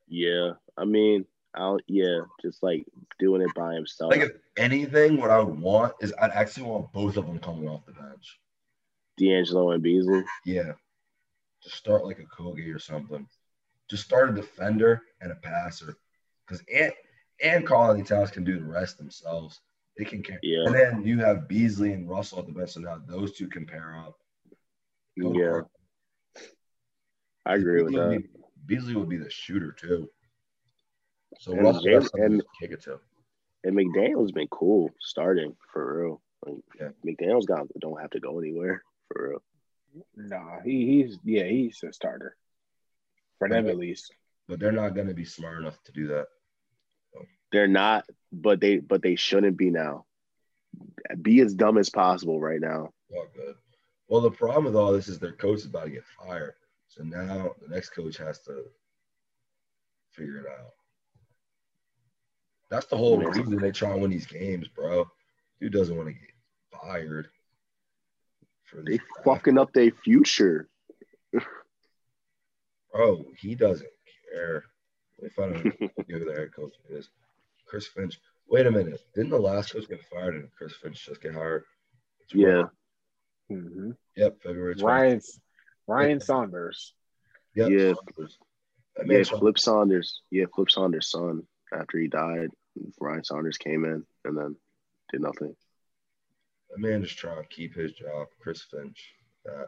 Yeah, I mean, I'll yeah, just like doing it by himself. Like if anything, what I would want is I'd actually want both of them coming off the bench. D'Angelo and Beasley. Yeah, just start like Okogie or something. Just start a defender and a passer, because and and Anthony Towns can do the rest themselves. They can carry. Yeah. And then you have Beasley and Russell at the bench, so now those two can pair up. Go Yeah. I agree with Beasley would that. be- Beasley would be the shooter too. So And Russell James- and- kick it to. And McDaniel's been cool starting for real. Like Yeah. McDaniel's got don't have to go anywhere for real. Nah, he, he's yeah, he's a starter for them at least. But they're not going to be smart enough to do that. They're not, but they but they shouldn't be now. Be as dumb as possible right now. Not good. Well, the problem with all this is their coach is about to get fired. So now the next coach has to figure it out. That's the whole reason they try and win these games, bro. Dude doesn't want to get fired. For they fucking up their future. bro, he doesn't care. Let me find out who the head coach is. Chris Finch. Wait a minute. Didn't the last coach get fired and Chris Finch just get hired? Yeah. Mm-hmm. Yep, February 20th. Ryan, Ryan Saunders. Yep, yeah. Saunders. Yeah, Flip Saunders. Yeah, Flip Saunders' son. After he died, Ryan Saunders came in and then did nothing. That man just trying to keep his job. Chris Finch. That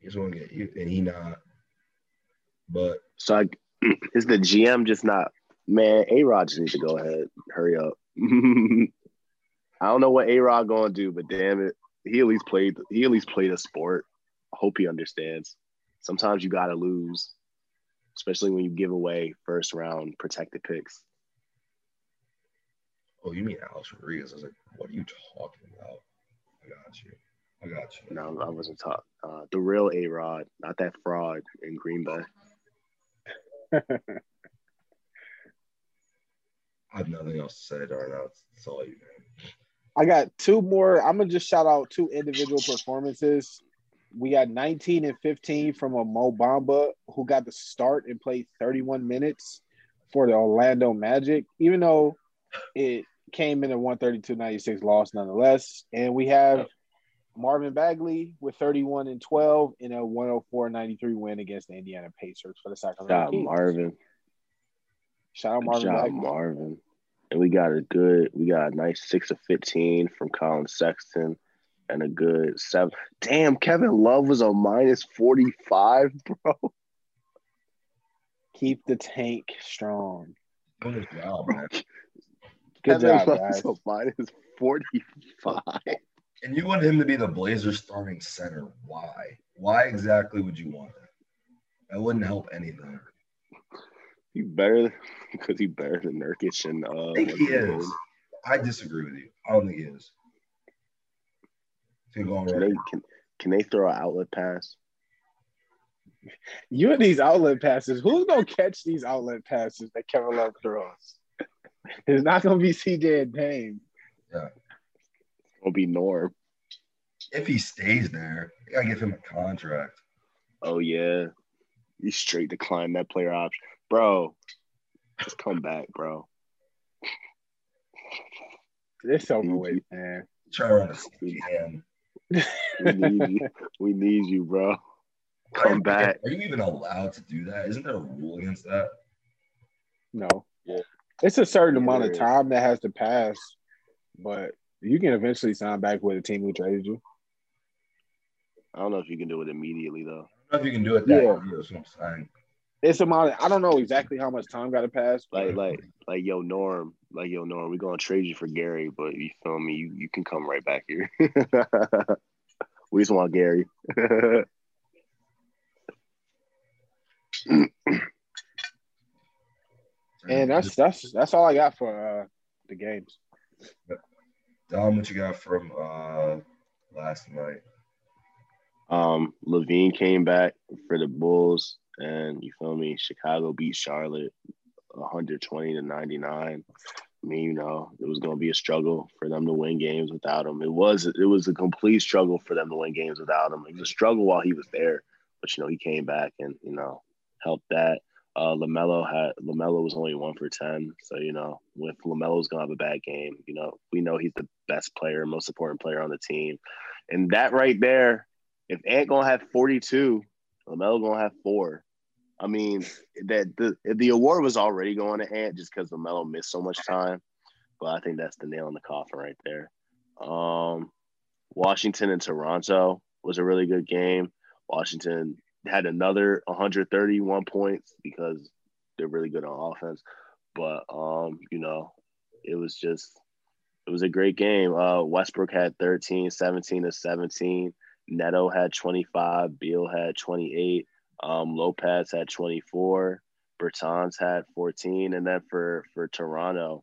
he's going to get you, and he not. But so I, is the GM just not? Man, A Rod just needs to go ahead. Hurry up. I don't know what A Rod gonna do, but damn it, he at least played. He at least played a sport. I hope he understands. Sometimes you gotta lose, especially when you give away first round protected picks. Oh, you mean Alex Rodriguez? I was like, what are you talking about? I got you. I got you. No, I wasn't talking. Uh, the real A Rod, not that fraud in Green Bay. I have nothing else to say, Darnell. That's all you, man. I got two more. I'm gonna just shout out two individual performances. We got 19 and 15 from a Mo Bamba who got the start and played 31 minutes for the Orlando Magic, even though it came in a 132-96 loss nonetheless. And we have Marvin Bagley with 31 and 12 in a 104-93 win against the Indiana Pacers for the Sacramento Shout Kings. Marvin. Shout out Marvin. Shout Bagley. Marvin. And we got a good, we got a nice six of 15 from Collin Sexton and a good seven. Damn, Kevin Love was a minus 45, bro. Keep the tank strong. Good job, man. Good Kevin job, guys. A minus 45. And you want him to be the Blazers starting center. Why? Why exactly would you want that? That wouldn't help anything. He better because he better than Nurkic and uh. I think he is. I disagree with you. I don't think he is. Can they, can, can they throw an outlet pass? You and these outlet passes. Who's gonna catch these outlet passes that Kevin Love throws? It's not gonna be CJ and Dame. Yeah. It'll be Norm. If he stays there, I gotta give him a contract. Oh yeah. You straight decline that player option bro. Just come back, bro. It's over with, man. Try to run a scam. We need you. We need you, bro. Come back. Are you even allowed to do that? Isn't there a rule against that? No. Yeah. It's a certain yeah, amount of time that has to pass, but you can eventually sign back with a team who traded you. I don't know if you can do it immediately though. I don't know if you can do it that yeah. That's what I'm saying it's amount. Of, I don't know exactly how much time got to pass. Like, like, like, yo, Norm, like, yo, Norm, we're gonna trade you for Gary, but you feel me? You you can come right back here. we just want Gary. and that's that's that's all I got for uh, the games. Dom, what you got from uh, last night? Um, LaVine came back for the Bulls. And you feel me? Chicago beat Charlotte 120 to 99. I mean, you know, it was going to be a struggle for them to win games without him. It was it was a complete struggle for them to win games without him. It was a struggle while he was there, but you know, he came back and you know helped that. Uh, LaMelo had LaMelo was only one for ten, so you know, if LaMelo's gonna have a bad game, you know, we know he's the best player, most important player on the team, and that right there, if Ant gonna have forty two, LaMelo gonna have four. I mean, that the the award was already going to Ant just because LaMelo missed so much time, but I think that's the nail in the coffin right there. Um, Washington and Toronto was a really good game. Washington had another 131 points because they're really good on offense, but um, you know, it was just it was a great game. Uh, Westbrook had 13, 17 to 17. Neto had 25. Beal had 28. Um, Lopez had 24. Bertans had 14. And then for, for Toronto,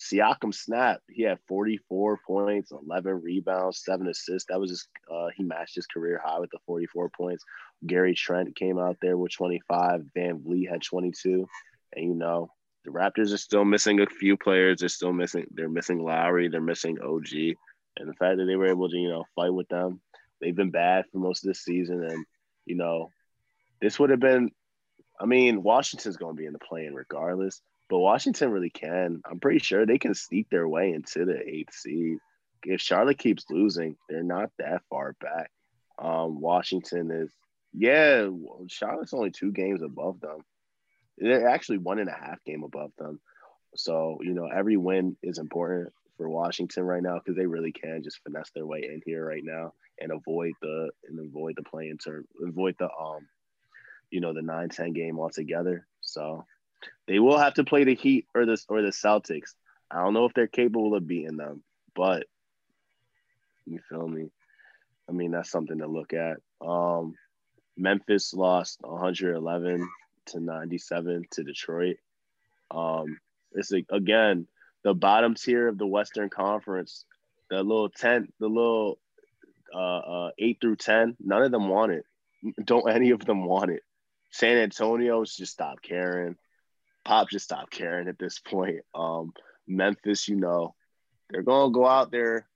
Siakam snap. He had 44 points, 11 rebounds, seven assists. That was just uh, he matched his career high with the 44 points. Gary Trent came out there with 25. VanVleet had 22. And you know, the Raptors are still missing a few players. They're still missing. They're missing Lowry. They're missing OG. And the fact that they were able to, you know, fight with them, they've been bad for most of this season. And you know, this would have been. I mean, Washington's going to be in the play regardless. But Washington really can. I'm pretty sure they can sneak their way into the eighth seed. If Charlotte keeps losing, they're not that far back. Um, Washington is, yeah, Charlotte's only two games above them. They're actually one and a half game above them. So, you know, every win is important for Washington right now because they really can just finesse their way in here right now and avoid the and avoid the play in term avoid the um you know the 9-10 game altogether. So they will have to play the Heat or the or the Celtics. I don't know if they're capable of beating them, but you feel me? I mean, that's something to look at. Um, Memphis lost 111 to 97 to Detroit. Um, it's like, again the bottom tier of the Western Conference. The little ten, the little uh, uh, eight through ten. None of them want it. Don't any of them want it. San Antonio's just stopped caring. Pop just stopped caring at this point. Um, Memphis, you know, they're gonna go out there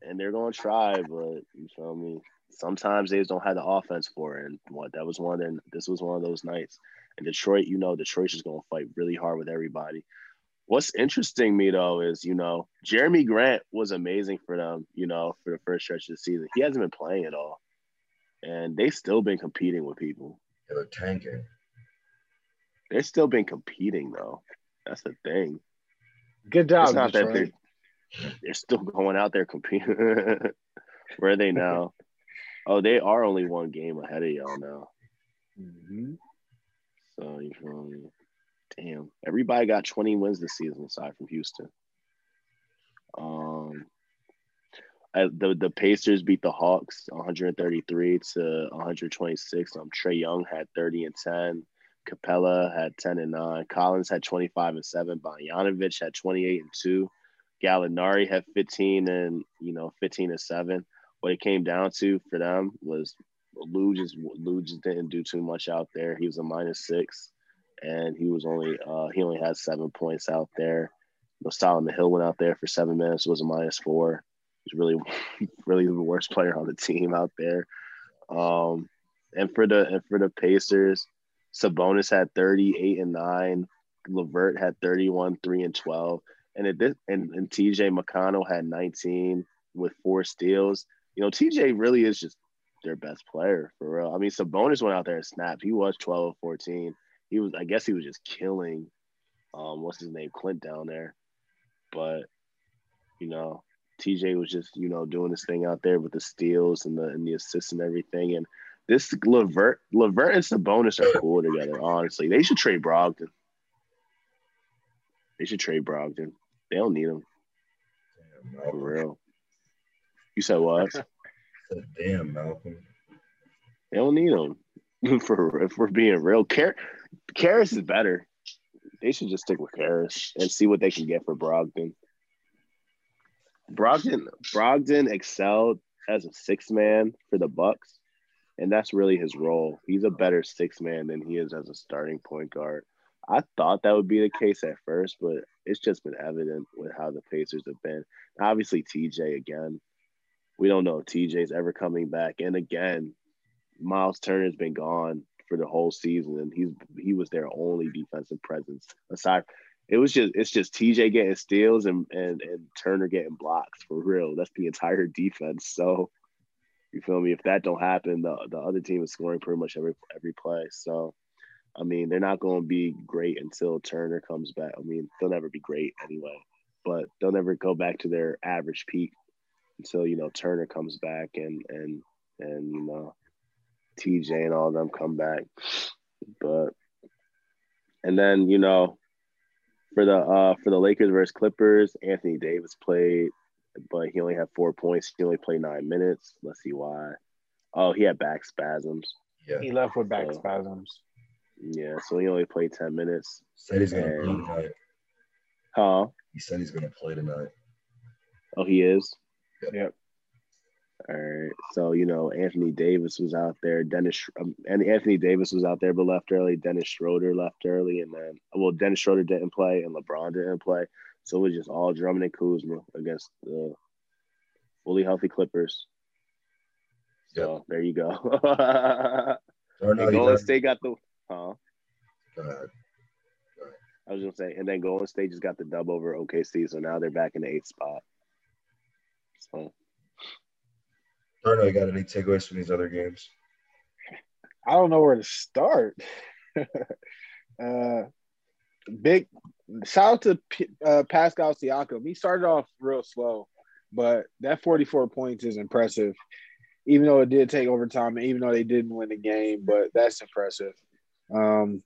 and they're gonna try, but you feel me? Sometimes they just don't have the offense for it. And what that was one of their, this was one of those nights. And Detroit, you know, Detroit's just gonna fight really hard with everybody. What's interesting me though is, you know, Jerami Grant was amazing for them, you know, for the first stretch of the season. He hasn't been playing at all. And they still been competing with people. Yeah, they're tanking. They've still been competing though. That's the thing. Good job. It's not that Detroit. they're, they're still going out there competing. Where are they now? oh, they are only one game ahead of y'all now. Mhm. So you feel me? Damn. Everybody got 20 wins this season aside from Houston. Um The the Pacers beat the Hawks 133 to 126. Um Trae Young had 30 and 10. Capela had 10 and 9. Collins had 25 and 7. Bogdanovich had 28 and 2. Gallinari had 15 and you know 15 and 7. What it came down to for them was Lou just Lou just didn't do too much out there. He was a minus six, and he was only uh, he only had seven points out there. You know, Solomon Hill went out there for seven minutes, was a minus four. He's really really the worst player on the team out there. Um, and for the and for the Pacers, Sabonis had 38 and 9. LeVert had 31, 3 and 12. And it did, and, and TJ McConnell had 19 with four steals. You know, TJ really is just their best player for real. I mean, Sabonis went out there and snapped. He was 12 of 14. He was, I guess he was just killing um, what's his name, Clint down there. But, you know, TJ was just, you know, doing his thing out there with the steals and the and the assists and everything. And this LeVert, LeVert and Sabonis are cool together. Honestly, they should trade Brogdon. They should trade Brogdon. They don't need him Damn, for real. You said what? Said, Damn, Malcolm. They don't need him. for if we're being real, Car- Caris is better. They should just stick with Caris and see what they can get for Brogdon. Brogdon Brogdon excelled as a six man for the Bucks, and that's really his role. He's a better six man than he is as a starting point guard. I thought that would be the case at first, but it's just been evident with how the Pacers have been. Obviously, TJ again. We don't know if TJ's ever coming back. And again, Miles Turner's been gone for the whole season, and he's he was their only defensive presence. Aside, it was just it's just TJ getting steals and and and Turner getting blocks for real. That's the entire defense. So you feel me? If that don't happen, the the other team is scoring pretty much every every play. So I mean, they're not going to be great until Turner comes back. I mean, they'll never be great anyway, but they'll never go back to their average peak until you know Turner comes back and and and you know TJ and all of them come back. But and then you know for the uh for the Lakers versus Clippers, Anthony Davis played, but he only had four points. He only played nine minutes. Let's see why. Oh, he had back spasms. Yeah. He left with back So- spasms. Yeah, so he only played ten minutes. Said he's gonna And- play tonight. Huh? He said he's gonna play tonight. Oh, he is. Yep. Yep. All right. So you know, Anthony Davis was out there. Dennis um, and Anthony Davis was out there, but left early. Dennis Schroeder left early, and then well, Dennis Schroeder didn't play, and LeBron didn't play. So it was just all Drummond and Kuzma against the fully healthy Clippers. So there you go. And Golden. State got the. Huh? Go ahead. I was gonna say, and then Golden State just got the dub over OKC, so now they're back in the eighth spot. So Or no, you got any takeaways from these other games? I don't know where to start. uh, big shout out to P- uh, Pascal Siakam. He started off real slow, but that 44 points is impressive. Even though it did take overtime, and even though they didn't win the game, but that's impressive. Um,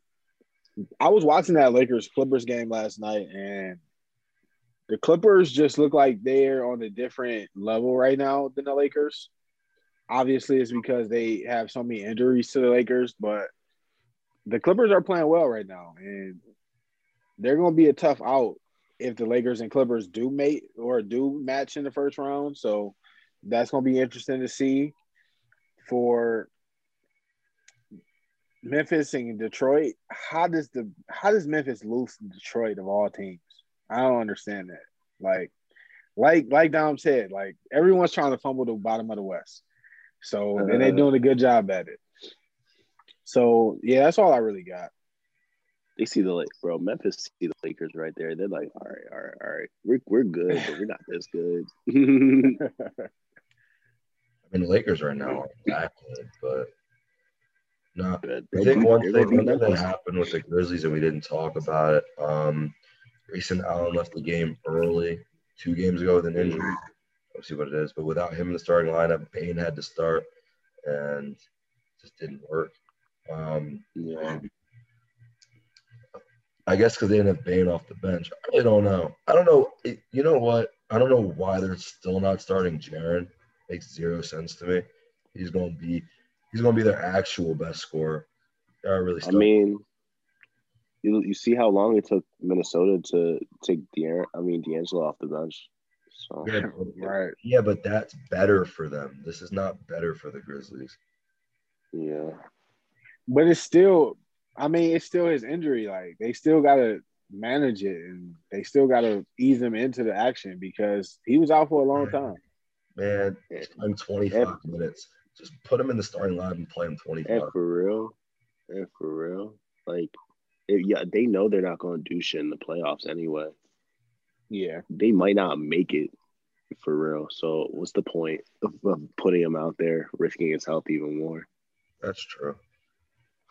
I was watching that Lakers Clippers game last night, and the Clippers just look like they're on a different level right now than the Lakers. Obviously, it's because they have so many injuries to the Lakers, but the Clippers are playing well right now, and they're going to be a tough out if the Lakers and Clippers do mate or do match in the first round. So that's going to be interesting to see for Memphis and Detroit. How does the how does Memphis lose to Detroit of all teams? I don't understand that. Like, like like Dom said, like everyone's trying to fumble the bottom of the West. So and they're doing a good job at it. So yeah, that's all I really got. they see the Lake, bro. Memphis see the Lakers right there. They're like, all right, all right, all right. We're we're good, but we're not this good. I mean, the Lakers right now are that good, but no. Good. I think one thing, gonna one beat thing that happened with the Grizzlies and we didn't talk about it. Um, Grayson Allen left the game early two games ago with an injury. Let's see what it is. But without him in the starting lineup, Bane had to start, and it just didn't work. Um, Yeah. I guess because they didn't have Bane off the bench. I really don't know. I don't know. It, you know what? I don't know why they're still not starting Jaren. Makes zero sense to me. He's going to be he's going to be their actual best scorer. Are really. I mean, you you see how long it took Minnesota to take De'Aaron, I mean D'Angelo off the bench. So yeah, but, right. yeah, but that's better for them. This is not better for the Grizzlies. yeah, But it's still, I mean, it's still his injury. Like they still got to manage it, and they still got to ease him into the action because he was out for a long time. Man, I'm 25 minutes. Just put him in the starting line and play him 25. and for real, for real, like, it, yeah, they know they're not going to do shit in the playoffs anyway. Yeah, They might not make it for real. So what's the point of, of putting him out there, risking his health even more? That's true.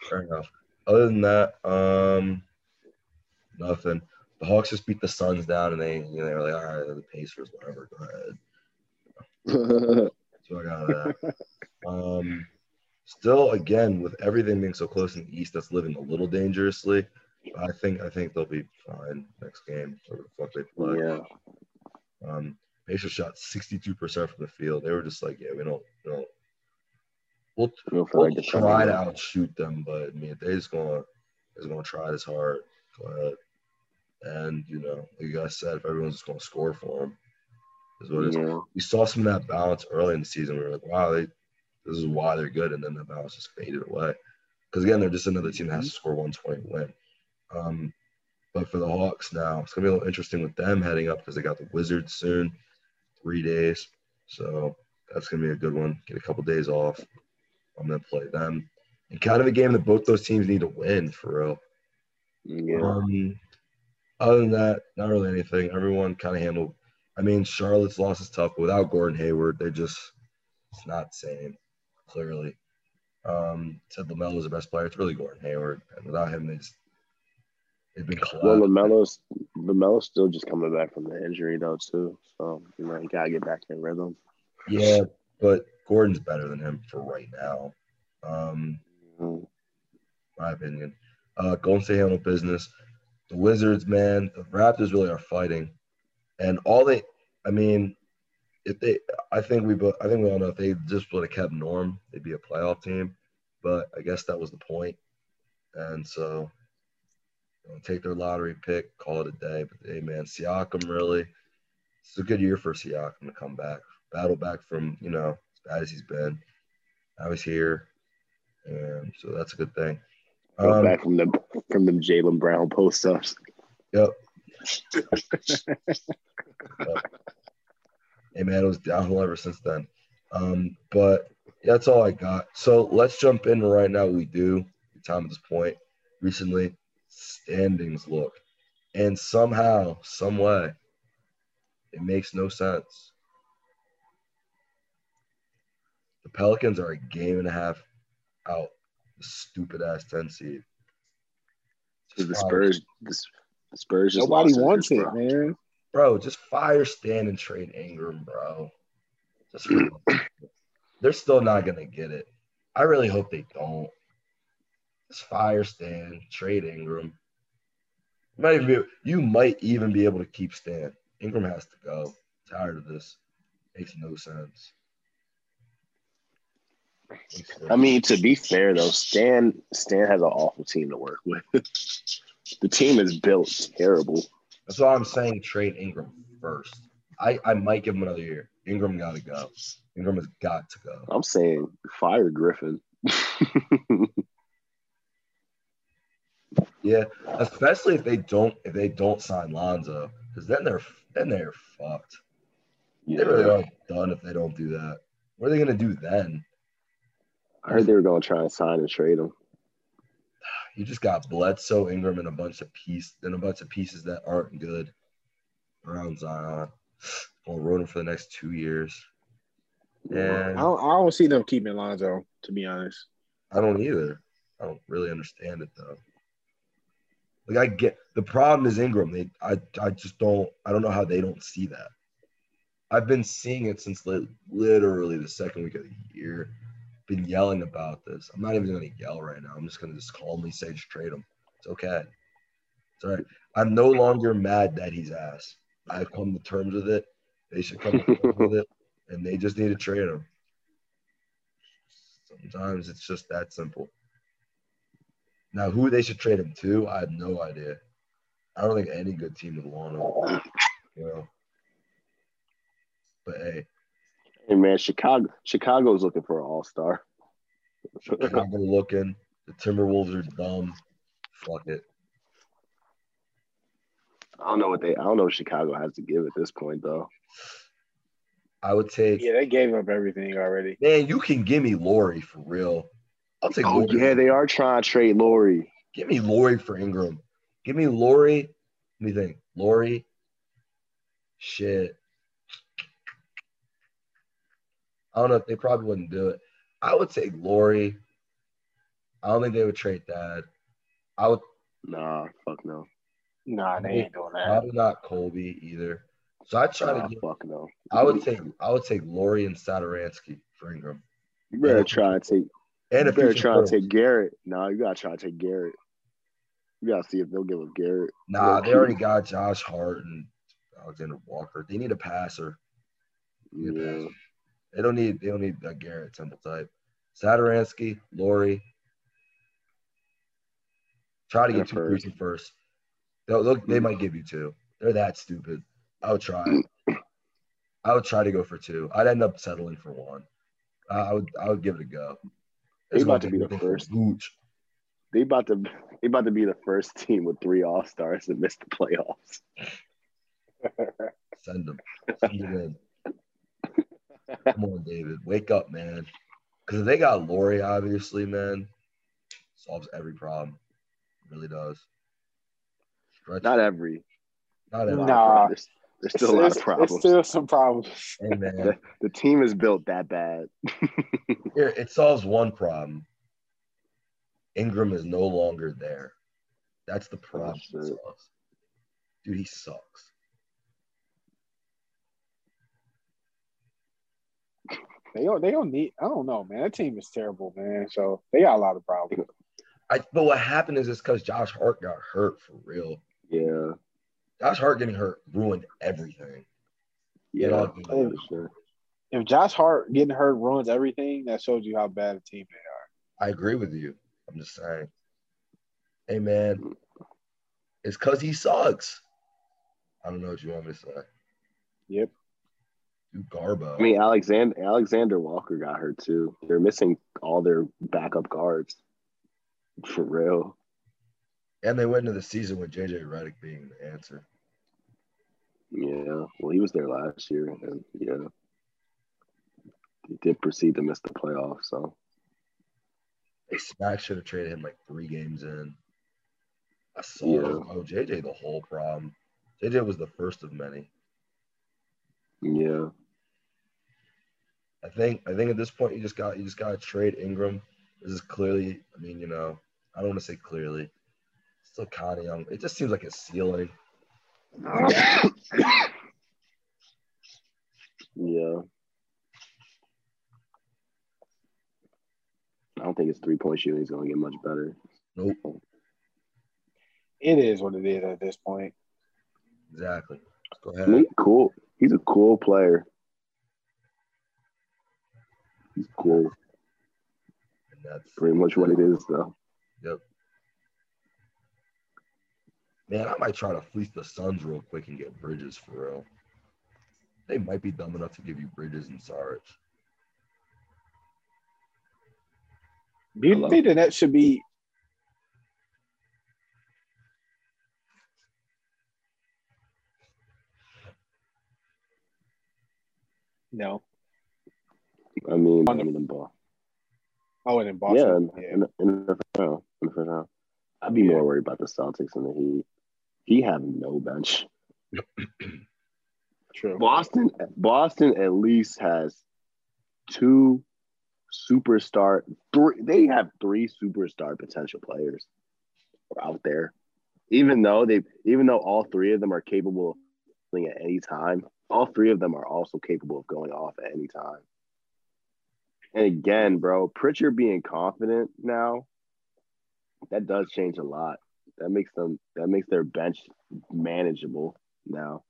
Fair enough. Other than that, um, nothing. The Hawks just beat the Suns down, and they, you know, they were like, all right, the Pacers, whatever. Go ahead. That's what I got out that. um, still, again, with everything being so close in the East, that's living a little dangerously. I think I think they'll be fine next game. Whatever the fuck they play. yeah, Um, Pacers shot 62% from the field. They were just like, yeah, we don't, we don't. We'll, I we'll like try to outshoot them, but I mean, they're just gonna, they're gonna try this hard. Go ahead. And you know, like you guys said, if everyone's just gonna score for them, is what it is. Yeah, We saw some of that balance early in the season. We were like, wow, they, this is why they're good, and then the balance just faded away. Because again, they're just another team that has to score 120 to win. Um, but for the Hawks now, it's gonna be a little interesting with them heading up because they got the Wizards soon, three days. So that's gonna be a good one. Get a couple days off. I'm gonna play them. And kind of a game that both those teams need to win for real. yeah. Um, other than that, not really anything. Everyone kind of handled. I mean, Charlotte's loss is tough, but without Gordon Hayward, they just it's not the same. Clearly, um, said LaMelo's the best player. It's really Gordon Hayward, and without him, they just been Well. LaMelo's LaMelo's still just coming back from the injury though too. So you know, you gotta get back in rhythm. Yeah, but Gordon's better than him for right now. Um, Mm, my opinion. Uh, Golden State handled business. The Wizards, man, the Raptors really are fighting, and all they, I mean, if they, I think we, I think we all know if they just would have kept Norm, they'd be a playoff team. But I guess that was the point, and so You know, take their lottery pick, call it a day. But hey, man, Siakam really, it's a good year for Siakam to come back, battle back from you know as bad as he's been. Now he's here, and so that's a good thing. Um, back from them from them Jaylen Brown post ups. Yep. hey man, it was downhill ever since then. Um, but that's all I got. So let's jump in right now. We do time at this point. Recently, standings look, and somehow, some way, it makes no sense. The Pelicans are a game and a half out. Stupid ass ten seed. The Spurs, the, the Spurs just Nobody wants it, bro. man. Bro, just fire Stan and trade Ingram, bro. Just they're still not gonna get it. I really hope they don't. Fire Stan, trade Ingram. You might even be, you might even be able to keep Stan. Ingram has to go. tired of this. Makes no sense. Makes no I mean, to be fair though, Stan Stan has an awful team to work with. the team is built terrible. That's why I'm saying trade Ingram first. I, I might give him another year. Ingram got to go. Ingram has got to go. I'm saying fire Griffin. Yeah, especially if they don't if they don't sign Lonzo, because then they're then they're fucked. They really are done if they don't do that. What are they gonna do then? I heard they were going to try and sign and trade him. You just got Bledsoe, Ingram, and a bunch of piece and a bunch of pieces that aren't good around Zion. Rode him for the next two years. I And don't, I don't see them keeping Lonzo, to be honest. I don't either. I don't really understand it though. Like I get the problem is Ingram. They I I just don't I don't know how they don't see that. I've been seeing it since li- literally the second week of the year. Been yelling about this. I'm not even gonna yell right now. I'm just gonna just calmly say just trade him. It's okay. It's all right. I'm no longer mad that he's ass. I've come to terms with it. They should come to terms with it, and they just need to trade him. Sometimes it's just that simple. Now, who they should trade him to, I have no idea. I don't think any good team would want him. You know. But hey, Hey man, Chicago Chicago's looking for an all star. Chicago looking. The Timberwolves are dumb. Fuck it. I don't know what they I don't know what Chicago has to give at this point though. I would take. Yeah, they gave up everything already. Man, you can give me Lauri for real. I'll take. Oh Lauri. yeah, they are trying to trade Lauri. Give me Lauri for Ingram. Give me Lauri. Let me think. Lauri. Shit. I don't know if they probably wouldn't do it. I would take Lauri. I don't think they would trade that. I would Nah, fuck no. Nah, they ain't doing that. probably not Colby either. So I try Nah, to. Get, fuck no. I would take. I would take Lauri and Satoransky for Ingram, You better try and take and you a better future try first. take Garrett. Nah, you gotta try to take Garrett. You gotta see if they'll give up Garrett. Nah, they already got Josh Hart and Alexander Walker. They need a passer. They need a Yeah. passer. They don't need. They don't need a Garrett Temple type. Satoransky, Lauri. Try to get a two first. first. They'll, they'll, they mm. might give you two. They're that stupid. I would try. Mm. I would try to go for two. I'd end up settling for one. I would. I would give it a go. They It's about gonna be the first. Vooch. They about to they about to be the first team with three all stars that missed the playoffs. Send them. Send them in. Come on, David. Wake up, man. Because they got Lauri, obviously, man, solves every problem. Really does. Stretch, Not every. not every. Nah. There's, there's still a lot of problems. It's still some problems. Hey, man. the, the team is built that bad. Here, it solves one problem. Ingram is no longer there. That's the problem. Oh, it solves. Dude, he sucks. They don't. They don't need. I don't know, man. That team is terrible, man. So they got a lot of problems. I, but what happened is it's because Josh Hart got hurt for real. yeah. Josh Hart getting hurt ruined everything. Yeah. It all- for oh, sure. If Josh Hart getting hurt ruins everything, that shows you how bad a team they are. I agree with you. I'm just saying. Hey man, It's because he sucks. I don't know what you want me to say. Yep. Do Garbo. I mean, Alexander Alexander Walker got hurt too. They're missing all their backup guards. For real. and they went into the season with JJ Redick being the answer. Yeah. Well, he was there last year, and yeah, he did proceed to miss the playoffs. So They smack should have traded him like three games in. I saw Yeah. oh JJ the whole problem. JJ was the first of many. yeah, I think I think at this point you just got you just gotta trade Ingram. This is clearly, I mean, you know, I don't want to say clearly. Still kind of young. It just seems like a ceiling. Yeah. I don't think his three point shooting is going to get much better. Nope. It is what it is at this point. Exactly. Go I mean, ahead. cool. He's a cool player. He's cool. And that's Pretty much what it is, though. Yep. Man, I might try to fleece the Suns real quick and get Bridges for real. They might be dumb enough to give you Bridges and Sarge. Do you think the Nets should be? No. I mean, On the- I mean, the ball. Oh, and in Yeah, Boston. in, in, in the first round. In the first round. I'd be Yeah. more worried about the Celtics and the Heat. He have no bench. True. Boston, Boston at least has two superstar. Three, they have three superstar potential players out there. Even though they, even though all three of them are capable of playing at any time, all three of them are also capable of going off at any time. And again, bro, Pritchard being confident now, that does change a lot. That makes them, that makes their bench manageable now.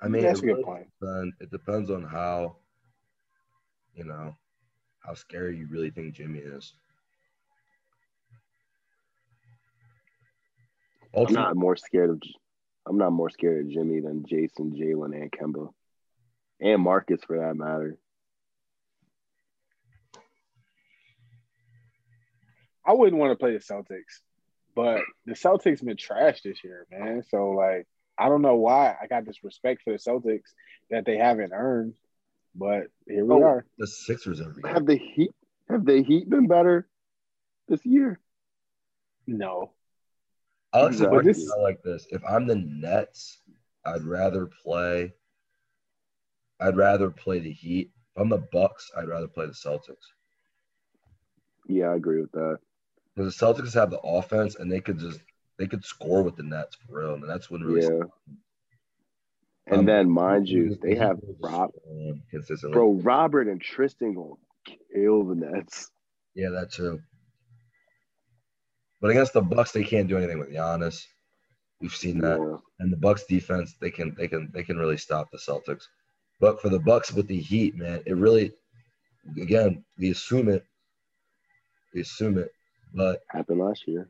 I mean, that's a it, good point. depend- it depends on how, you know, how scary you really think Jimmy is. I'm not more scared of. I'm not more scared of Jimmy than Jason, Jalen, and Kemba, and Marcus for that matter. I wouldn't want to play the Celtics, but the Celtics been trash this year, man. So like, I don't know why I got this respect for the Celtics that they haven't earned, but here we Oh. are. the Sixers every year. Have the Heat? Have the Heat been better this year? No, I like, to Exactly. break it This- down like this. If I'm the Nets, I'd rather play. I'd rather play the Heat. If I'm the Bucks, I'd rather play the Celtics Yeah, I agree with that. Because the Celtics have the offense and they could just they could score with the Nets for real, and that's when really. Yeah. And Um, then, mind you, they have will Rob, consistently. bro, Robert and Tristan gonna kill the Nets. Yeah, that too. But against the Bucks, they can't do anything with Giannis. We've seen that. Yeah. And the Bucks defense, they can they can they can really stop the Celtics. But for the Bucks with the Heat, man, it really again, we assume it. We assume it. But Happened last year.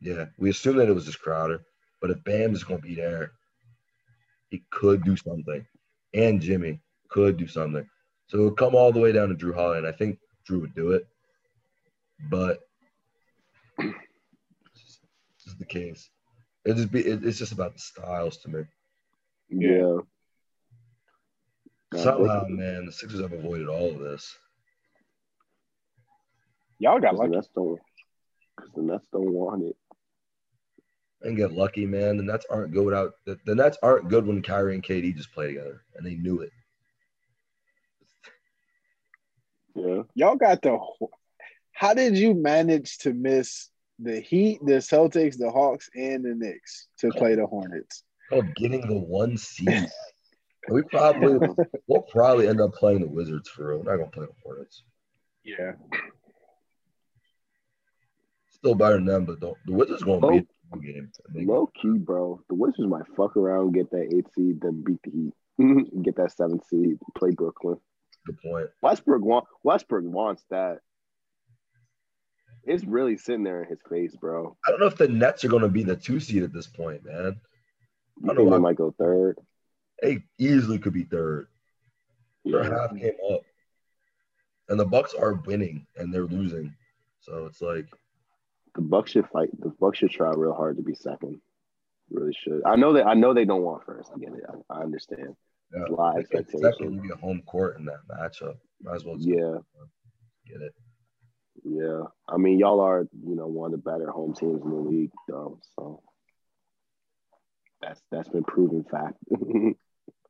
yeah, we assumed that it was just Crowder. But if Bam is gonna be there, he could do something. And Jimmy could do something. So it would come all the way down to Jrue Holiday, and I think Jrue would do it. But it's just, it's just the case. It just be it, it's just about the styles to me. Yeah. Somehow, man, the Sixers have avoided all of this. Y'all got 'cause the lucky. Nets don't. Because the Nets don't want it. And get lucky, man. The Nets aren't good without the, the Nets aren't good when Kyrie and KD just play together, and they knew it. Yeah. Y'all got the. How did you manage to miss the Heat, the Celtics, the Hawks, and the Knicks to play the Hornets? Called getting the one seed. we probably we'll probably end up playing the Wizards for real. We're not gonna play the Hornets. Yeah, Still better than them, but the, the Wizards gonna Oh. beat the game. Low key, bro. The Wizards might fuck around, get that eight seed, then beat the Heat, get that seven seed, play Brooklyn. Good point. Westbrook want Westbrook wants that. it's really sitting there in his face, bro. I don't know if the Nets are going to be the two seed at this point, man. I don't think know. they might go third? They easily could be third. Their Yeah. half came up, and the Bucks are winning and they're losing. So it's like The Bucks should fight. The Bucks should try real hard to be second. Really should. I know that. I know they don't want first. I get it. I, I understand. yeah, It's a lot of they get expectation. second, you get home court in that matchup. Might as well Yeah, get it. yeah. I mean, y'all are you know one of the better home teams in the league, though. So that's that's been proven fact.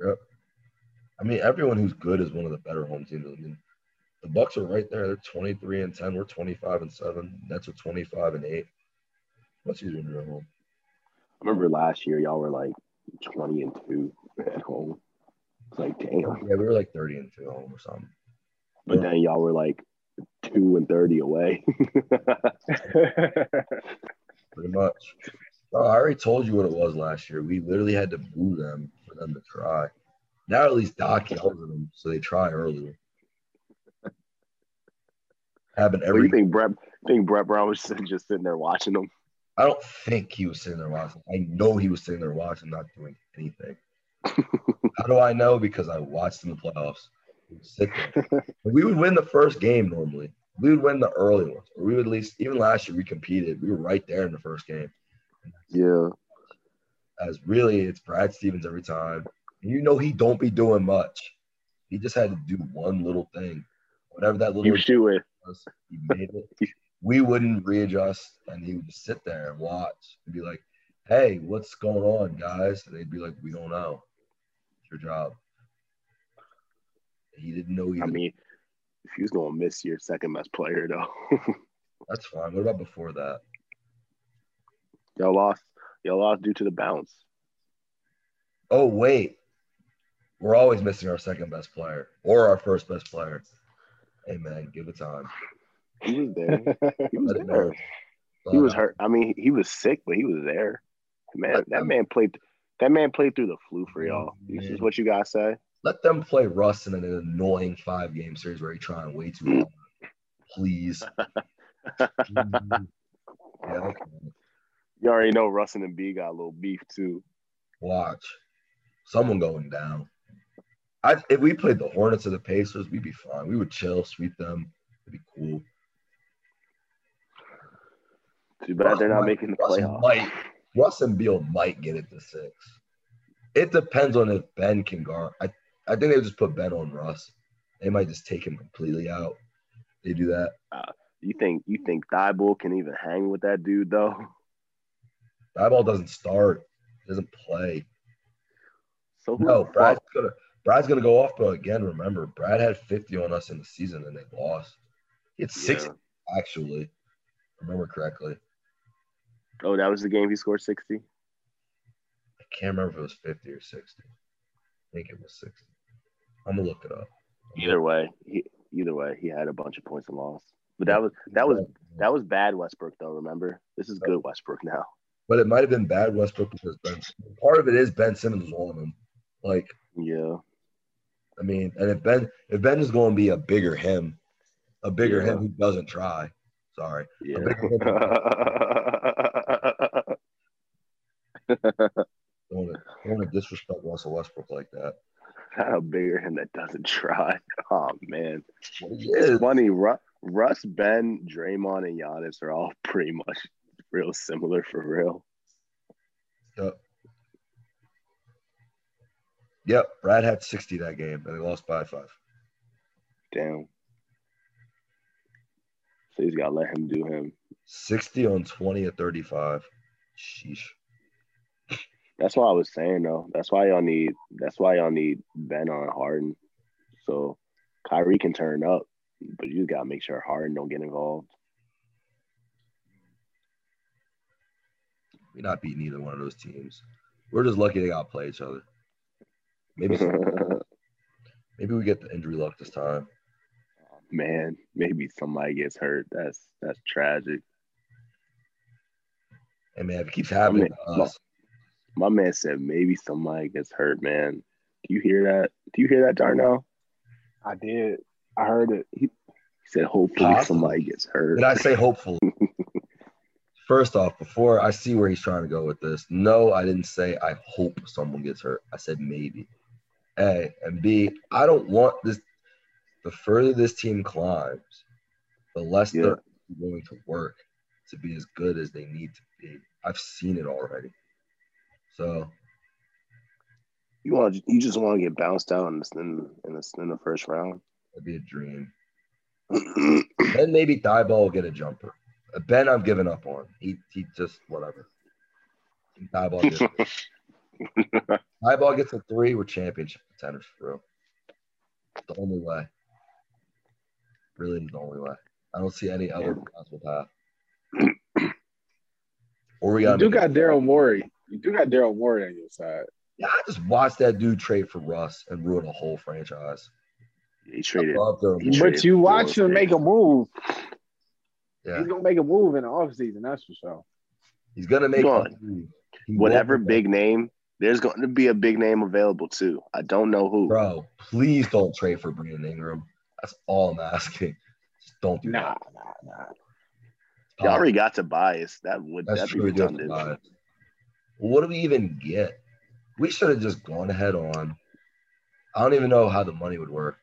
Yep. I mean, everyone who's good is one of the better home teams. I mean, the Bucks are right there. They're 23 and 10. We're 25 and 7. Nets are 25 and 8. What's easier when you're at home? I remember last year y'all were like twenty and two at home. It's like damn. Yeah, we were like 30 and 2 at home or something. But then y'all were like two and thirty away. Pretty much. Oh, I already told you what it was last year. We literally had to boo them for them to try. Now at least Doc yells at them, so they try earlier. Happen What do you think Brett think Brett Brown was just sitting there watching them? I don't think he was sitting there watching. I know he was sitting there watching, not doing anything. How do I know? Because I watched in the playoffs. We would win the first game normally. We would win the early ones, or we would at least. Even last year, we competed. We were right there in the first game. Yeah. As really, it's Brad Stevens every time. And you know he don't be doing much. He just had to do one little thing, whatever that little You shoot it. Was. He made it. We wouldn't readjust, and he would just sit there and watch and be like, "Hey, what's going on, guys?" And they'd be like, "We don't know. It's your job." He didn't know either. I mean, if he was gonna miss your second best player though. That's fine. What about before that? y'all lost. Y'all lost due to the bounce. Oh wait, we're always missing our second best player or our first best player. Hey man, give it time. He was there. He was there. He was hurt. I mean, he was sick, but he was there. Man, Let that them- man played. That man played through the flu for y'all. This is what you guys say. Let them play Russ in an annoying five game series where he's trying way too hard. Please. yeah, okay. You already know Russ and B got a little beef too. Watch. Someone going down. I if we played the Hornets or the Pacers, we'd be fine. We would chill, sweep them. It'd be cool. Too bad they're not making the Russ playoffs. might Russ and Beal might get it to six. It depends on if Ben can guard. I, I think they would just put Ben on Russ. They might just take him completely out. They do that. Uh, you think you think Thybulle can even hang with that dude though? That ball doesn't start. Doesn't play. So No, Brad's gonna Brad's gonna go off, but again, remember, Brad had 50 on us in the season and they lost. He had 60 Yeah. actually. Remember correctly. Oh, that was the game he scored sixty. I can't remember if it was 50 or 60. I think it was 60. I'm gonna look it up. Either way, he, either way, he had a bunch of points and loss. But that was that was that was bad Westbrook though. Remember, this is good Westbrook now. but it might have been bad Westbrook because Ben part of it is Ben Simmons was on him. Like, Yeah, I mean, and if Ben if Ben is going to be a bigger him, a bigger Yeah. him who doesn't try. Sorry. yeah. Don't want to don't want to disrespect Russell Westbrook like that. Not a bigger him that doesn't try. Oh man, Well, it's funny. Ru- Russ, Ben, Draymond, and Giannis are all pretty much real similar for real. Yep. Yep. Brad had 60 that game, and they lost by five. Damn. So he's got to let him do him. 60 on 20 at 35. Sheesh. That's why I was saying though. That's why y'all need. That's why y'all need Ben on Harden. So Kyrie can turn up, but you gotta make sure Harden don't get involved. We're not beating either one of those teams. We're just lucky they got to play each other. Maybe maybe we get the injury luck this time. Man, maybe somebody gets hurt. That's that's tragic. And man, if it keeps happening to I mean, us, My man said maybe somebody gets hurt. Man, do you hear that? Do you hear that, Darnell? I did. I heard it. He He said, hopefully Possibly. somebody gets hurt. Did I say hopefully? First off, before I see where he's trying to go with this, no, I didn't say I hope someone gets hurt. I said maybe. A and B, I don't want this. The further this team climbs, the less Yeah. they're willing to work to be as good as they need to be. I've seen it already. So You want you just want to get bounced out in the in, in, the, in the first round. it'd be a dream. Then maybe Thybulle will get a jumper. Ben, I'm giving up on. He he just whatever. Thybulle gets, Thybulle gets a three. We're championship contenders for real. The only way. Really, the only way. I don't see any other possible path. Or we You got do got Daryl Morey. You do got Daryl Morey on your side. Yeah, I just watched that dude trade for Russ and ruin a whole franchise. he I traded. love He Morey. traded But you watch him make a move. Yeah, He's gonna make a move in the offseason, that's for sure. he's gonna make Go a move. Whatever big name, there's going to be a big name available too. I don't know who. Bro, please don't trade for Brandon Ingram. That's all I'm asking. Just don't do Nah, that. nah, nah. They already got Tobias. That would That's that be true. we do have to redundant. Well, what do we even get? We should have just gone ahead on. I don't even know how the money would work.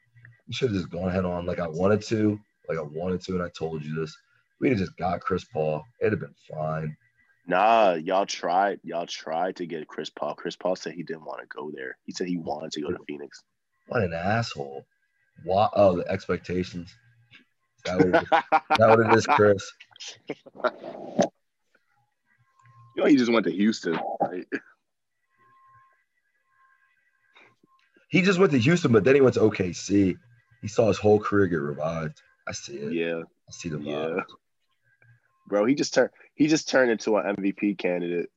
We should have just gone ahead on like I wanted to, like I wanted to, and I told you this. We'd have just got Chris Paul. It'd have been fine. Nah, y'all tried. Y'all tried to get Chris Paul. Chris Paul said he didn't want to go there. He said he wanted to go to Phoenix. What an asshole. Why? Oh, the expectations. That would it is, that what Chris? You know, he just went to Houston. Right? He just went to Houston, but then he went to OKC. He saw his whole career get revived. I see it. Yeah, I see the yeah. Bro. He just turned. He just turned into an MVP candidate.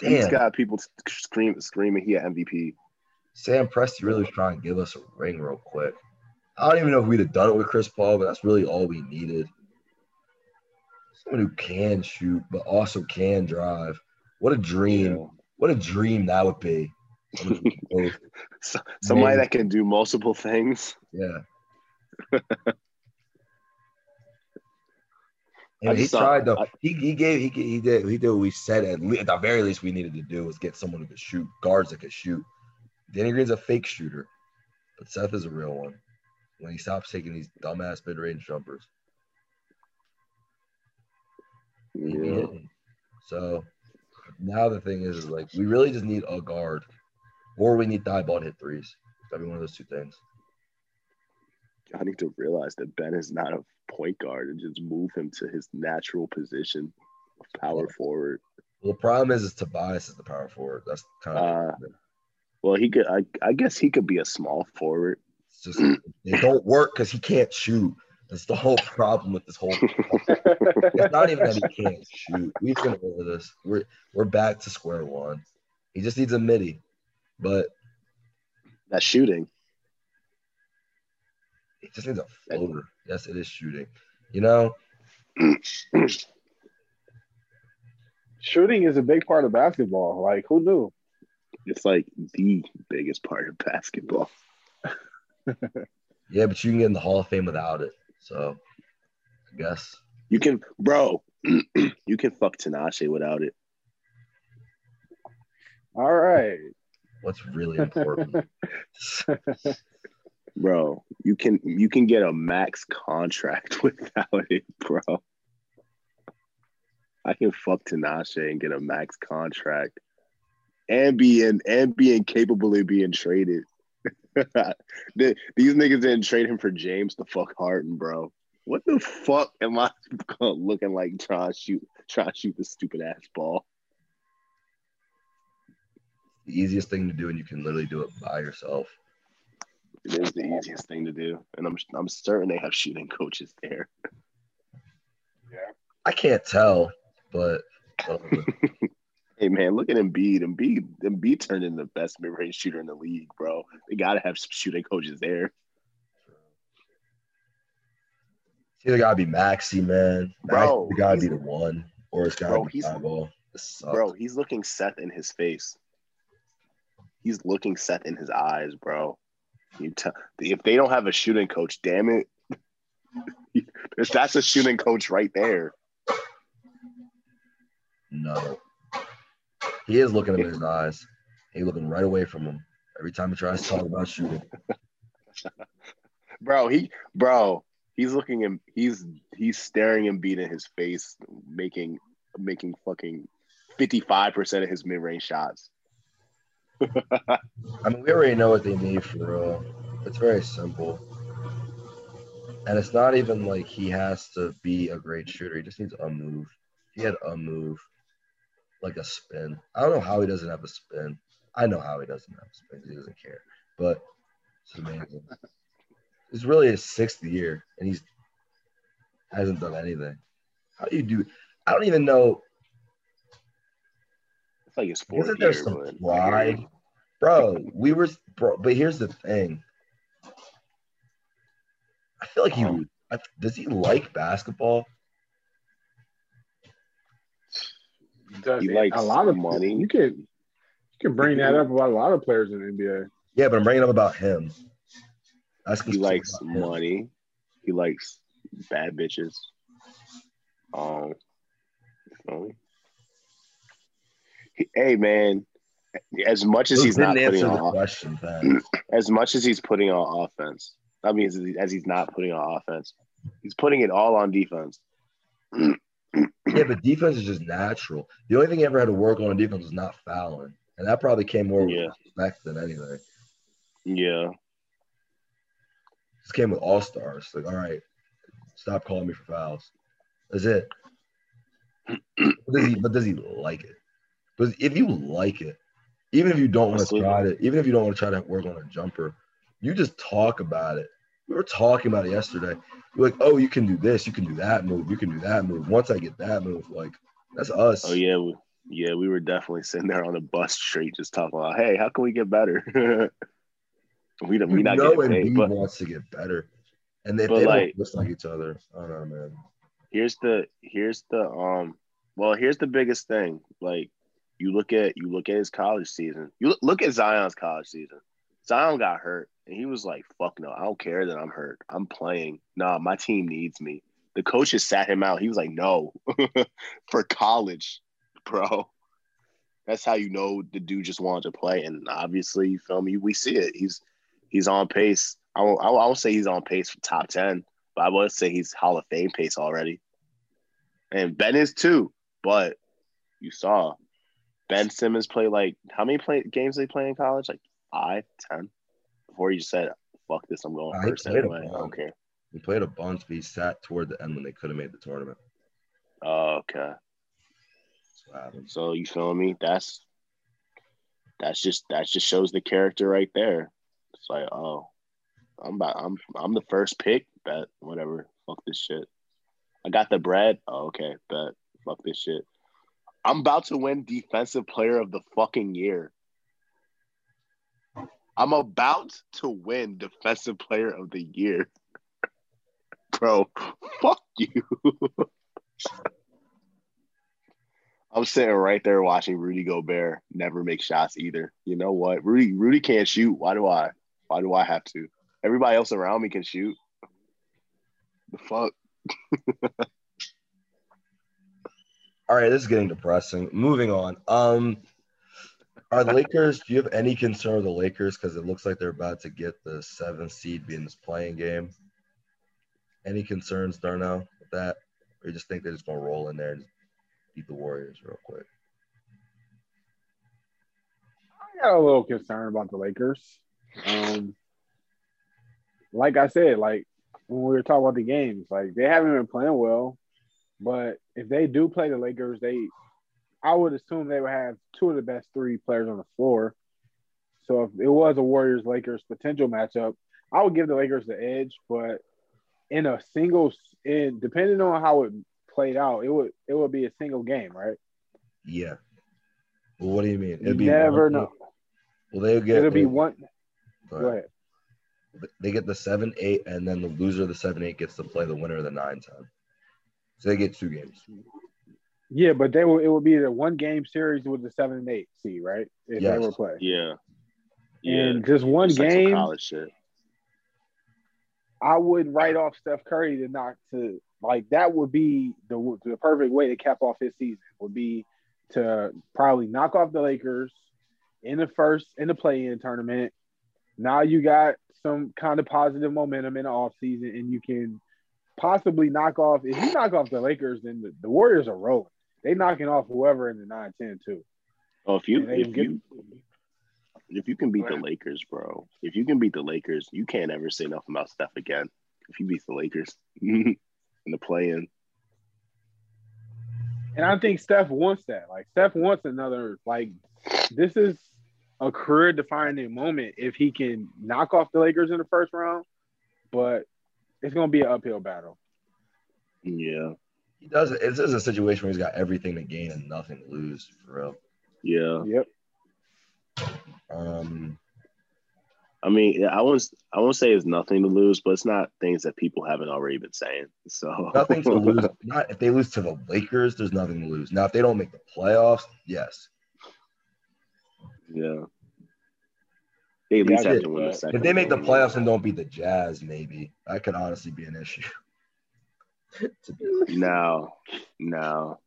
He's got people scream, screaming he an MVP. Sam Presti really was trying to give us a ring real quick. I don't even know if we'd have done it with Chris Paul, but that's really all we needed. Someone who can shoot, but also can drive. What a dream. Yeah. What a dream that would be. Someone who can both. So, somebody Maybe. that can do multiple things. Yeah. And he tried though. He, he gave he, he did he did what we said at, le- at the very least we needed to do was get someone who could shoot guards that could shoot. Danny Green's a fake shooter, but Seth is a real one. When he stops taking these dumbass mid range jumpers, Yeah. So now the thing is, is like we really just need a guard, or we need die ball hit threes. It's gotta be one of those two things. I need to realize that Ben is not a point guard and just move him to his natural position of power forward. Well, the problem is, is Tobias is the power forward. That's kind of Uh, Well, he could. I, I guess he could be a small forward. It's just it don't work because he can't shoot. That's the whole problem with this whole. It's not even that he can't shoot. We've been over this. We're we're back to square one. He just needs a midi, but That shooting. He just needs a floater. Yes, it is shooting. You know, Shooting is a big part of basketball. Like, who knew? It's like the biggest part of basketball. yeah, but you can get in the Hall of Fame without it. So, I guess You can, bro. you can fuck Tinashe without it. All right. what's really important. Bro, you can you can get a max contract without it, bro. I can fuck Tinashe and get a max contract and be in and be incapable of being traded. The- These niggas didn't trade him for James the fuck Harden, bro. What the fuck am I looking like trying to shoot trying to shoot this stupid ass ball? the easiest thing to do, and you can literally do it by yourself. It is the easiest thing to do, and I'm I'm certain they have shooting coaches there. Yeah, I can't tell, but whatever. Um, hey man, look at Embiid. Embiid, Embiid turned into the best mid-range shooter in the league, bro. They gotta have some shooting coaches there. It's either gotta be Maxey, man. Bro, Maxey gotta be the one, or it's gotta Bro, be he's- eyeball. This sucks. Bro, he's looking Seth in his face. He's looking Seth in his eyes, bro. You tell if they don't have a shooting coach, damn it. If That's a shooting coach right there. No. He is looking him in his eyes. He looking right away from him every time he tries to talk about shooting. bro, he bro, he's looking him he's he's staring and beating his face, making making fucking 55% of his mid-range shots. I mean, we already know what they need for real. It's very simple. And it's not even like he has to be a great shooter. He just needs a move. He had a move, like a spin. I don't know how he doesn't have a spin. I know how he doesn't have a spin. He doesn't care. But it's amazing. It's really his sixth year, and he's hasn't done anything. How do you do? I don't even know. It's like his fourth Isn't there year, some but- pride, bro? We were, bro. But here's the thing. I feel like he. I, does. He like basketball? Does He it- likes a lot of money. You can you can bring that up about a lot of players in the NBA. Yeah, but I'm bringing up about him. Asking He likes about him. money. He likes bad bitches. Um, you feel me? He- hey man, as much as Those he's not putting on question, Pat. as much as he's putting on offense, I mean, as, as he's not putting on offense, he's putting it all on defense. Yeah, but defense is just natural. The only thing he ever had to work on in defense was not fouling, and that probably came more Yeah. with respect than anything. Yeah, This came with all stars. Like, all right, stop calling me for fouls. That's it. but, does he, but does he like it? Because if you like it, even if you don't want to try it, even if you don't want to try to work on a jumper, you just talk about it. We were talking about it yesterday. You're like, oh, you can do this, you can do that move, you can do that move. Once I get that move, like that's us. Oh yeah, we, yeah, we were definitely sitting there on the bus straight, just talking about, hey, how can we get better? we don't, we not know getting paid, Embiid but wants to get better, and if they like- don't look like each other, I don't know, man. here's the here's the um well here's the biggest thing like you look at you look at his college season. You look, at zion's college season. Zion got hurt and he was like fuck no i don't care that i'm hurt. I'm playing. Nah my team needs me. The coaches sat him out. He was like no for college bro. That's how you know the dude just wanted to play. And obviously you feel me we see it. He's he's on pace. I won't, I won't say he's on pace for top 10 but I would say he's Hall of Fame pace already. And Ben is too, but you saw Ben Simmons play like how many play games did he play in college? Like five, ten? Before he just said, fuck this, I'm going first anyway. I don't care. He played a bunch, but he sat toward the end when they could have made the tournament. Oh, okay. That's what happened. So you feel me? That's that's just that just shows the character right there. It's like, oh, I'm about I'm I'm the first pick, bet whatever. Fuck this shit. I got the bread. Oh, okay, bet. Fuck this shit. I'm about to win defensive player of the fucking year. I'm about to win defensive player of the year. Bro, fuck you. I'm sitting right there watching Rudy Gobert never make shots either. You know what? Rudy Rudy can't shoot. Why do I? Why do I have to? Everybody else around me can shoot. The fuck? All right, this is getting depressing. Moving on. Um, are the Lakers? Do you have any concern with the Lakers because it looks like they're about to get the seventh seed being this playing game? Any concerns, Darnell, with that, or you just think they're just gonna roll in there and beat the Warriors real quick? I got a little concern about the Lakers. Um, like I said, like when we were talking about the games, like they haven't been playing well. But if they do play the Lakers, they, I would assume they would have two of the best three players on the floor. So if it was a Warriors Lakers potential matchup, I would give the Lakers the edge. But in a single, in depending on how it played out, it would it would be a single game, right? Yeah. Well, what do you mean? You never one- know. Well, they'll get. It'll be one. go ahead. They get the seven eight, and then the loser of the seven eight gets to play the winner of the nine ten. So they get two games. Yeah, but they will. It would be the one game series with the seven and eight seed, right? If Yes. they were playing, Yeah. Yeah. and just one It's like game. college shit. I would write off Steph Curry to not to like that would be the the perfect way to cap off his season would be to probably knock off the Lakers in the first in the play-in tournament. Now you got some kind of positive momentum in the offseason and you can possibly knock off if you knock off the Lakers, then the, the Warriors are rolling. They knocking off whoever in the 9-10 too. Oh, if you if you if you can beat the Lakers, bro, if you can beat the Lakers, you can't ever say nothing about Steph again. If you beat the Lakers in the play-in, And I think Steph wants that. Like Steph wants another. Like this is a career defining moment if he can knock off the Lakers in the first round. But it's gonna be an uphill battle. yeah, He does. This is a situation where he's got everything to gain and nothing to lose for real. yeah. Yep. Um, I mean, I won't I won't say it's nothing to lose, but it's not things that people haven't already been saying. So nothing to lose. Not if they lose to the Lakers, there's nothing to lose. Now, if they don't make the playoffs, yes. yeah. They at least Yeah, have to win the second. If they make the playoffs and don't beat the Jazz, maybe that could honestly be an issue. To be honest. Now, now,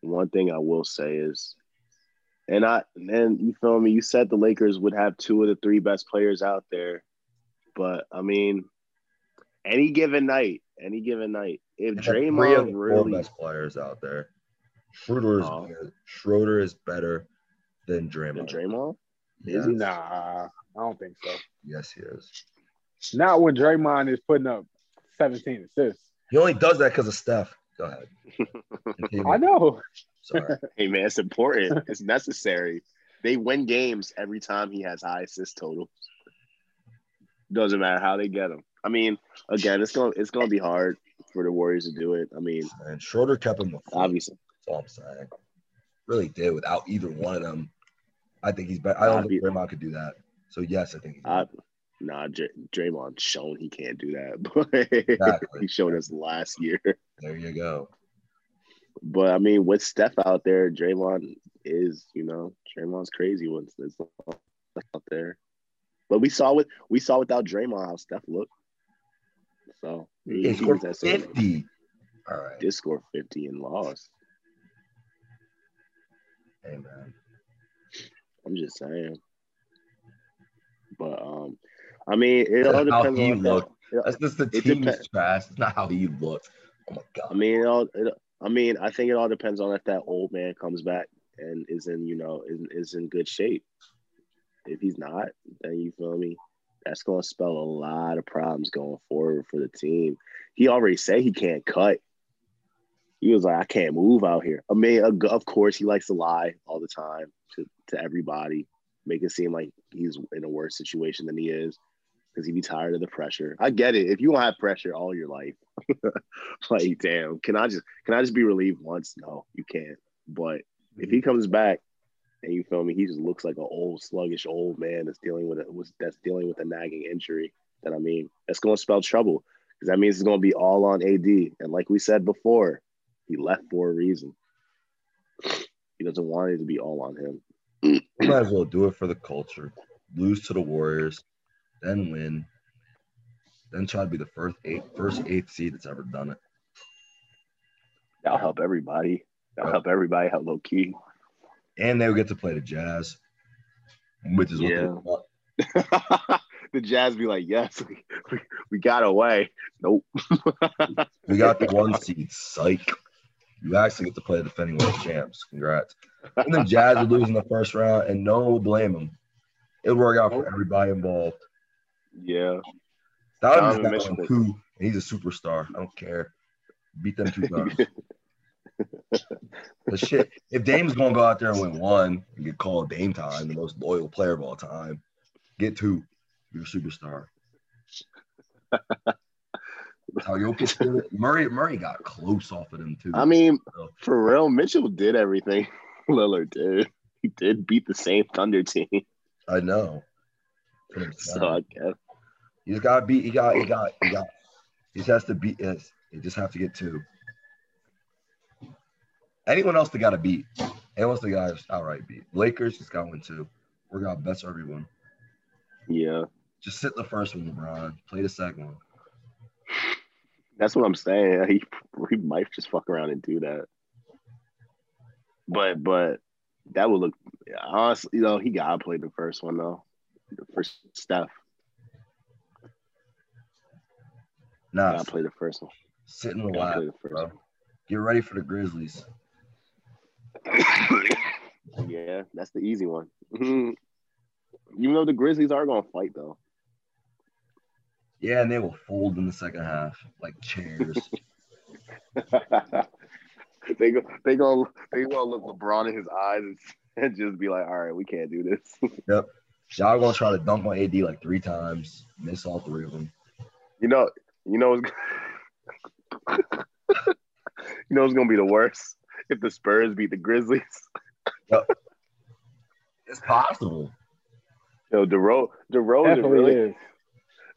one thing I will say is, and I and you feel me. You said the Lakers would have two of the three best players out there, but I mean, any given night, any given night, if They have three of the Draymond four really, best players out there. Schroeder is oh. better. Schroeder is better than than Draymond. Draymond, Yes. Nah, I don't think so. yes, he is. Not when Draymond is putting up 17 assists. He only does that because of Steph. Go ahead. I know. Sorry. hey man, it's important. it's necessary. They win games every time he has high assist total. Doesn't matter how they get him. I mean, again, it's gonna it's gonna be hard for the Warriors to do it. I mean, And Schroeder kept him afloat. obviously, That's all I'm saying. Really did without either one of them. I think he's better. I don't think Draymond could do that. So yes, I think he's I, nah, Dr- Draymond's shown he can't do that, but Exactly. he showed us last year. there. You go. But I mean, with Steph out there, Draymond is, you know, Draymond's crazy when it's out there. But we saw with we saw without Draymond how Steph looked. So He he scored was that same- 50. All right. did score 50 and lost. Hey man. I'm just saying. But um, I mean, it all That's how depends he on that- looked. it- That's just the It team's depends. trash. It's not how he looked. Oh my I mean, it all. It, I mean, I think it all depends on if that old man comes back and is in, you know, is, is in good shape. If he's not, then you feel me. That's going to spell a lot of problems going forward for the team. He already said he can't cut. He was like, I can't move out here. I mean, of course, he likes to lie all the time to, to everybody, make it seem like he's in a worse situation than he is because he'd be tired of the pressure. I get it. If you don't have pressure all your life, like damn, can I just can I just be relieved once? No, you can't. But if he mm-hmm. comes back and you feel me, he just looks like an old sluggish old man that's dealing with it was that's dealing with a nagging injury. That I mean, that's gonna spell trouble because that means it's gonna be all on AD. And like we said before, he left for a reason. He doesn't want it to be all on him. We might as well do it for the culture. Lose to the Warriors, then win, then try to be the first eight, first eighth seed that's ever done it. That'll help everybody. That'll help everybody Help low key. And they'll get to play the Jazz, which is what they Yeah. want. the Jazz be like, yes, we, we, we got away. Nope. We got the one seed. Psych. You actually get to play the defending world champs. Congrats. And the Jazz would lose in the first round, and no one will blame them. It would work out for everybody involved. yeah. Donovan got Mitchell. too, and he's a superstar. I don't care. Beat them two times. But shit, if Dame's gonna go out there and win one and get called Dame time, the most loyal player of all time, get two. You're a superstar. How Jokic did it. Murray Murray got close off of him too. I mean, for real, Mitchell did everything Lillard did. He did beat the same Thunder team. I know. That's what I'm So. I guess. he's got to beat. He got. He got. He got. He just has to beat. Yes, he just have to get two. Anyone else that got to beat? Anyone else that got outright beat? Lakers just got one too. We're gonna best everyone. Yeah. Just sit the first one, LeBron. Play the second one. That's what I'm saying. He he might just fuck around and do that. But but that would look honestly, you know, he gotta play the first one though. The first Steph. Nah, Gotta play the first one. sit and Gotta play the first bro. Get ready for the Grizzlies. yeah, that's the easy one. Even though the Grizzlies are gonna fight though. Yeah, and they will fold in the second half like chairs. they go they go they gonna look LeBron in his eyes and, and just be like, all right, we can't do this. yep. Y'all gonna try to dunk on AD like three times, miss all three of them. You know, you know, it's, you know, it's gonna be the worst if the Spurs beat the Grizzlies. yep. It's possible. Yo, DeRo- DeRozan Definitely really, is.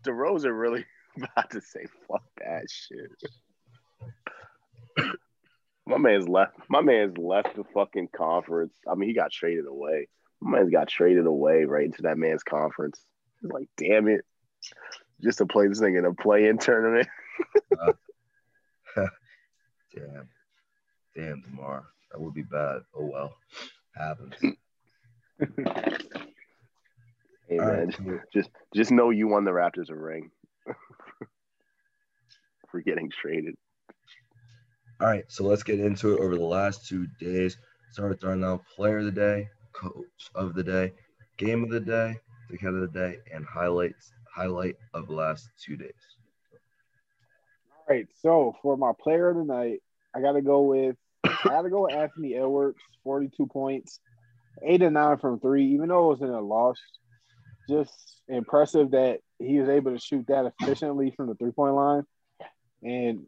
DeRozan really about to say fuck that shit. My man's left. My man's left the fucking conference. I mean, he got traded away. My man's got traded away right into that man's conference. He's like, damn it, just to play this thing in a play-in tournament. Damn. Damn, Demar. That would be bad. Oh well. Happens. Hey man, right, just just know you won the Raptors a ring for getting traded. All right, so let's get into it over the last two days. Start throwing out player of the day, coach of the day, game of the day, dickhead of the day, and highlights highlight of the last two days. All right, so for my player of the night, I gotta go with I gotta go with Anthony Edwards, 42 points, eight and nine from three, even though it was in a loss. Just impressive that he was able to shoot that efficiently from the three point line. And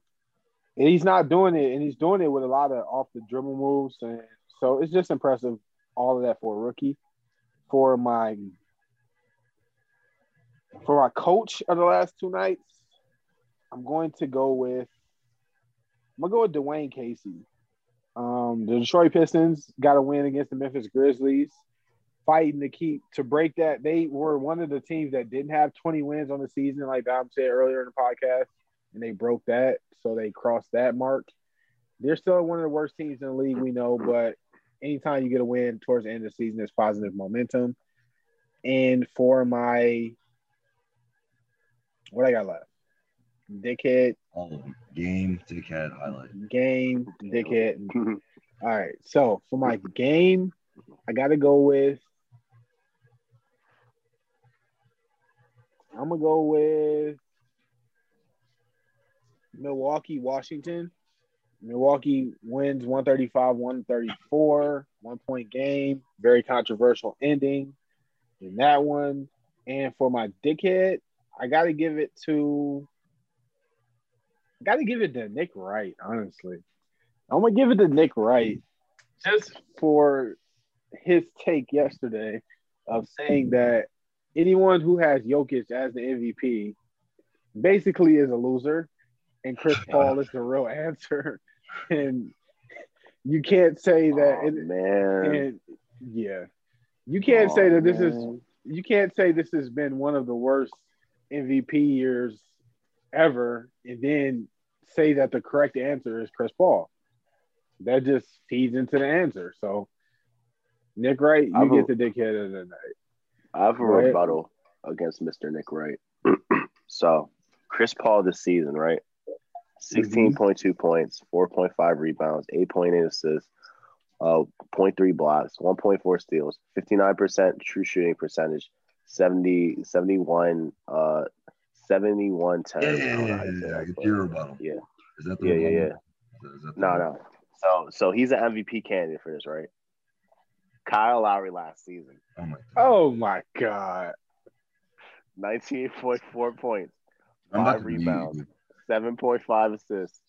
and he's not doing it, and he's doing it with a lot of off the dribble moves. And so it's just impressive, all of that for a rookie. For my for my coach of the last two nights, I'm going to go with I'm gonna go with Dwane Casey. Um, the Detroit Pistons got a win against the Memphis Grizzlies, fighting to keep to break that. They were one of the teams that didn't have 20 wins on the season, like Dom said earlier in the podcast, and they broke that, so they crossed that mark. They're still one of the worst teams in the league, we know, but anytime you get a win towards the end of the season, there's positive momentum. And for my what I got left, dickhead All. Game, dickhead, highlight. game, dickhead. All right. So for my game, I got to go with. I'm gonna go with Milwaukee, Washington. Milwaukee wins 135, 134, one point game. Very controversial ending in that one. And for my dickhead, I got to give it to. I got to give it to Nick Wright, honestly. I'm gonna give it to Nick Wright just for his take yesterday of saying that anyone who has Jokic as the MVP basically is a loser, and Chris Paul is the real answer. And you can't say that. Oh, and, man. and yeah, you can't say Oh, that this is you can't say this has been one of the worst MVP years ever, and then say that the correct answer is Chris Paul. That just feeds into the answer. So, Nick Wright, you a- get the dickhead of the night. I have a Right. rebuttal against Mr. Nick Wright. so, Chris Paul this season, right? 16.2 points, 4.5 rebounds, 8.8 assists, uh, 0.3 blocks, 1.4 steals, 59% true shooting percentage, 70, 71, uh, 71 10. Yeah, yeah, yeah, yeah, yeah. Get your rebuttal. Yeah. Is that the Yeah, yeah, rebuttal? yeah. That No, no. So, so he's an MVP candidate for this, right? Kyle Lowry last season, Oh my god. Oh my god! 19.4 points, five rebounds. 7.5 assists,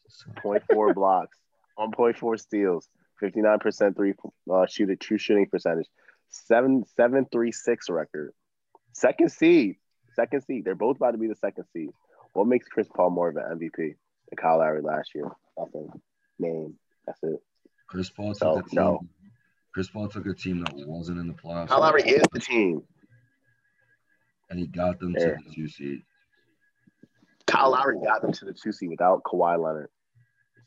0.4 blocks, 1.4 steals, 59% three uh, shooting true shooting percentage, seven seven three six record, second seed, second seed. They're both about to be the second seed. What makes Chris Paul more of an MVP than Kyle Lowry last year? Nothing. Name. That's it. Chris Paul took No, a team. no. Chris Paul took a team that wasn't in the playoffs. Kyle Lowry is the team. and he got them to the two seed. Kyle Lowry got them to the two seed without Kawhi Leonard.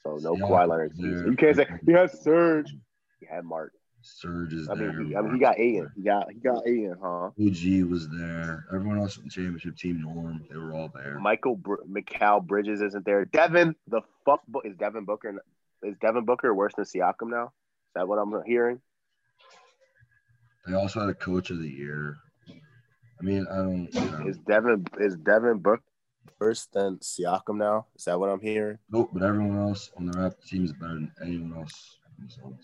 So no Yeah, Kawhi Leonard there. You can't say he had Serge. He had Marc. Serge is I there. mean, he, I mean, he got Aiden. He got he got Aiden, huh? OG was there. Everyone else on the championship team, Norm, they were all there. Michael Br- Mikal Bridges isn't there. Devin, the fuck is Devin Booker? Is Devin Booker worse than Siakam now? Is that what I'm hearing? They also had a coach of the year. I mean, I don't. You know, Is Devin is Devin Booker worse than Siakam now? Is that what I'm hearing? nope, but everyone else on the Raptors team is better than anyone else. in.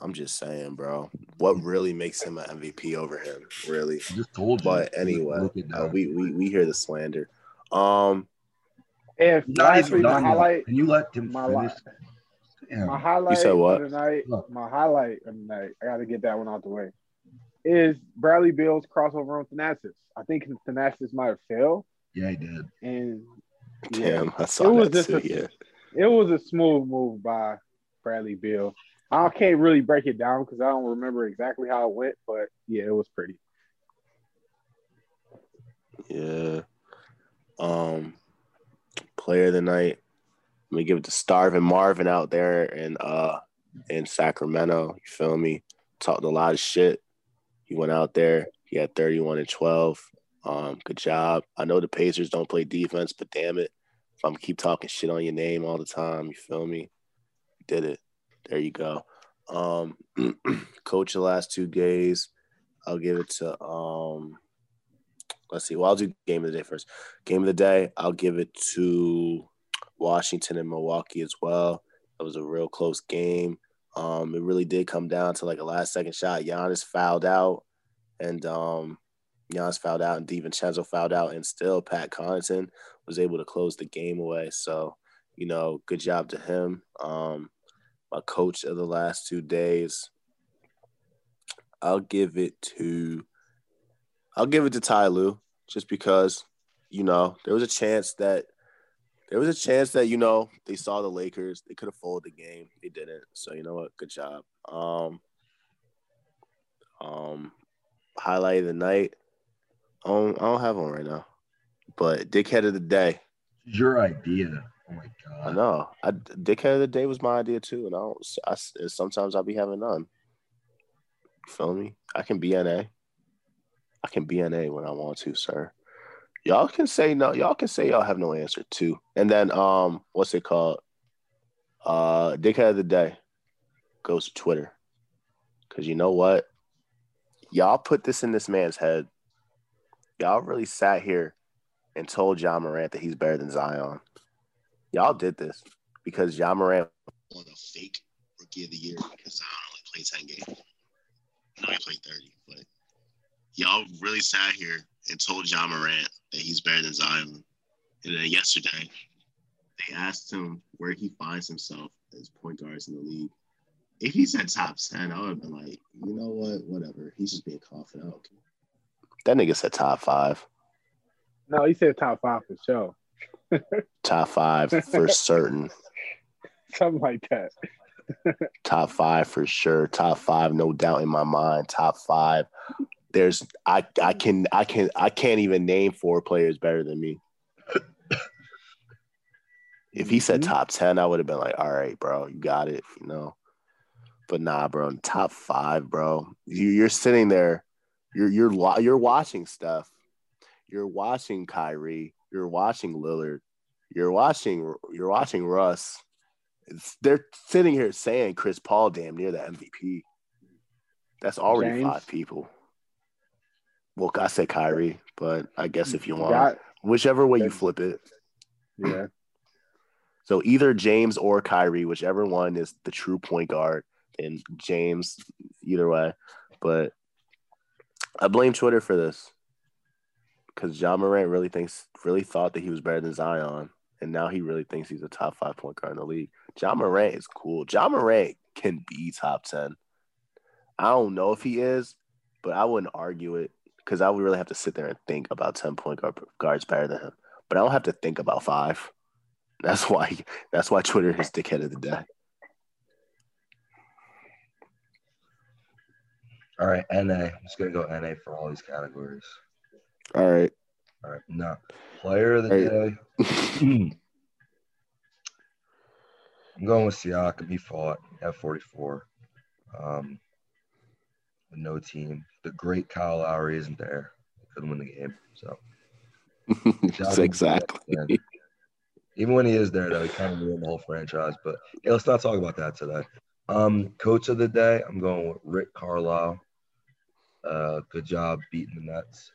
I'm just saying, bro. What really makes him an MVP over him? Really? I just told you. But anyway, uh, we, we we hear the slander. Um, If Not last even done highlight, Can you let him my finish? li- Damn. my highlight said what? of the night, Look. my highlight of the night, I got to get that one out the way, is Bradley Beal's crossover on Thanasis. I think Thanasis might have failed, Yeah, he did. and yeah, damn, I saw it was that just too. a, Yeah, it was a smooth move by Bradley Bill. I can't really break it down because I don't remember exactly how it went, but yeah, it was pretty. yeah. Um, player of the night. Let me give it to Starvin Marvin out there in uh in Sacramento. You feel me? Talked a lot of shit. He went out there. He had 31 and 12. Um, good job. I know the Pacers don't play defense, but damn it, if I'm keep talking shit on your name all the time, you feel me? Did it. There you go. Um, coach the last two days. I'll give it to um. Let's see. Well, I'll do game of the day first. Game of the day. I'll give it to Washington and Milwaukee as well. It was a real close game. Um, it really did come down to like a last second shot. Giannis fouled out, and um, Giannis fouled out, and DiVincenzo fouled out, and still Pat Connaughton was able to close the game away. So, you know, good job to him. Um, my coach of the last two days. I'll give it to I'll give it to Ty Lue just because, you know, there was a chance that there was a chance that, you know, they saw the Lakers. They could have folded the game. They didn't. So you know what? Good job. Um um highlight of the night. Um, I don't have one right now. But dickhead of the day. Your idea. Oh my god. I know. I dickhead of the day was my idea too, and I don't. I, sometimes I'll be having none. You feel me? I can BNA. I can BNA when I want to, sir. Y'all can say no. Y'all can say y'all have no answer too. And then um, what's it called? Uh, dickhead of the day goes to Twitter, because you know what? Y'all put this in this man's head. Y'all really sat here and told Ja Morant that he's better than Zion. Y'all did this because Ja Morant won a fake rookie of the year because Zion only played 10 games. Played 30, but y'all really sat here and told Ja Morant that he's better than Zion. And then yesterday, they asked him where he finds himself as point guards in the league. If he said top 10, I would have been like, you know what? Whatever. He's just being confident. Okay. That nigga said top five. No, he said top five for sure. Top five for certain. Something like that. Top five for sure. Top five, no doubt in my mind. Top five. There's I I can I can I can't even name four players better than me. If he said Mhm. top ten, I would have been like, all right, bro, you got it, you know. But nah, bro, top five, bro. You, you're sitting there, you're you're you're watching stuff. You're watching Kyrie. You're watching Lillard. You're watching you're watching Russ. It's, they're sitting here saying Chris Paul damn near the MVP. That's already James? five people. Well, I say Kyrie, but I guess if you want, Got, whichever way you flip it. yeah. So either James or Kyrie, whichever one is the true point guard, and James, either way. But I blame Twitter for this because Ja Morant really thinks, really thought that he was better than Zion, and now he really thinks he's a top five point guard in the league. Ja Morant is cool. Ja Morant can be top ten. I don't know if he is, but I wouldn't argue it because I would really have to sit there and think about ten point guard, guards better than him. But I don't have to think about five. That's why. That's why Twitter is dickhead of the day. All right, NA. I'm just gonna go NA for all these categories. All right. All right, now player of the day. I'm going with Siakam. He fought at 44. Um, with no team. The great Kyle Lowry isn't there. He couldn't win the game. So exactly. Even when he is there, though, he kind of ruined the whole franchise. But yeah, let's not talk about that today. Um, coach of the day, I'm going with Rick Carlisle. Uh, good job beating the Nets.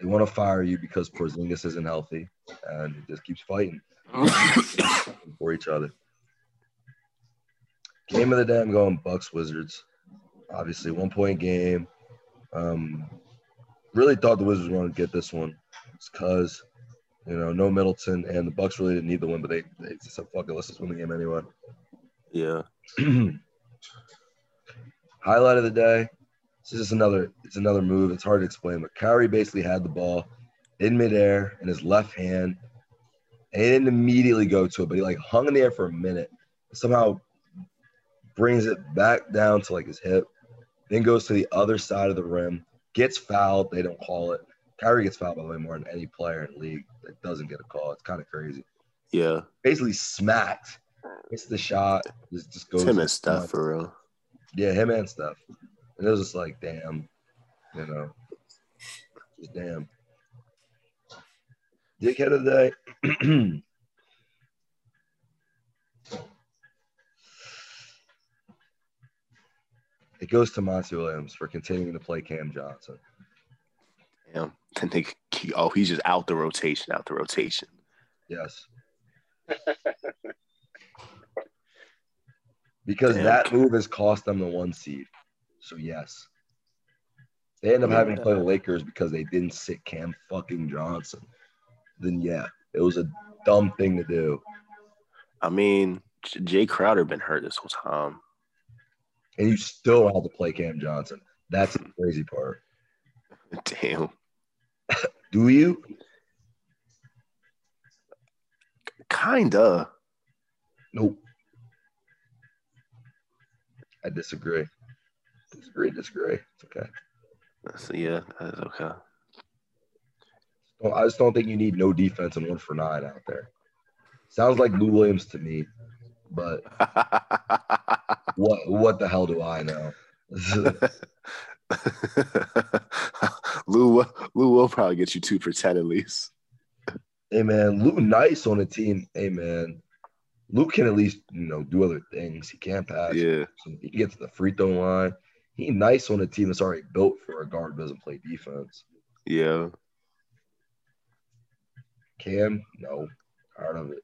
They want to fire you because Porzingis isn't healthy, and he just keeps fighting for each other. Game of the day, I'm going Bucks Wizards. Obviously, one point game. Um, really thought the Wizards were going to get this one. It's because you know no Middleton and the Bucks really didn't need the win, but they they just said fuck it, let's just win the game anyway. Yeah. Highlight of the day. This is just another. It's another move. It's hard to explain, but Kyrie basically had the ball in midair in his left hand, and he didn't immediately go to it, but he like hung in the air for a minute. Somehow brings it back down to like his hip, then goes to the other side of the rim, gets fouled. They don't call it. Kyrie gets fouled by the way more than any player in the league that doesn't get a call. It's kind of crazy. Yeah. Basically smacked. It's the shot. Just, just goes. It's him and Steph for real. Yeah, him and Steph. And it was just like, damn, you know, just damn. Dickhead of the day. it goes to Monty Williams for continuing to play Cam Johnson. Damn. Then they, oh, he's just out the rotation, out the rotation. Yes. because Damn. that move has cost them the one seed. So yes. They end up having to play the Lakers because they didn't sit Cam fucking Johnson. Then yeah, it was a dumb thing to do. I mean, Jae Crowder been hurt this whole time. And you still have to play Cam Johnson. That's the crazy part. Damn. Do you? Kinda. Nope. I disagree. Disagree, disagree. It's okay. So yeah, that's okay. Well, I just don't think you need no defense and one for nine out there. Sounds like Lou Williams to me, but what what the hell do I know? Lou, Lou will probably get you two for ten at least. hey man, Lou nice on the team. Hey man, Lou can at least you know do other things. He can't pass. Yeah, He can get to the free throw line. He nice on a team that's already built for a guard who doesn't play defense. yeah. Cam, no, tired of it.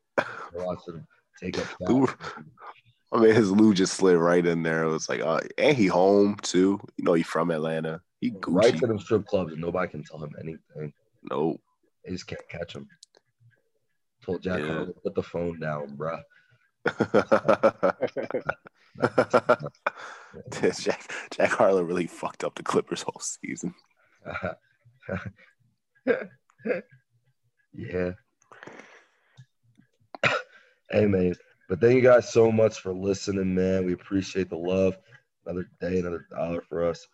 Him take up Lou. I mean, his Lou just slid right in there. It was like, uh, and he home too. You know, he from Atlanta. He right to them strip clubs and nobody can tell him anything. Nope. They just can't catch him. Told Jack Yeah. Harlow, put the phone down, bruh. Jack Jack Harlow really fucked up the Clippers whole season. yeah. hey man. But thank you guys so much for listening, man. We appreciate the love. Another day, another dollar for us.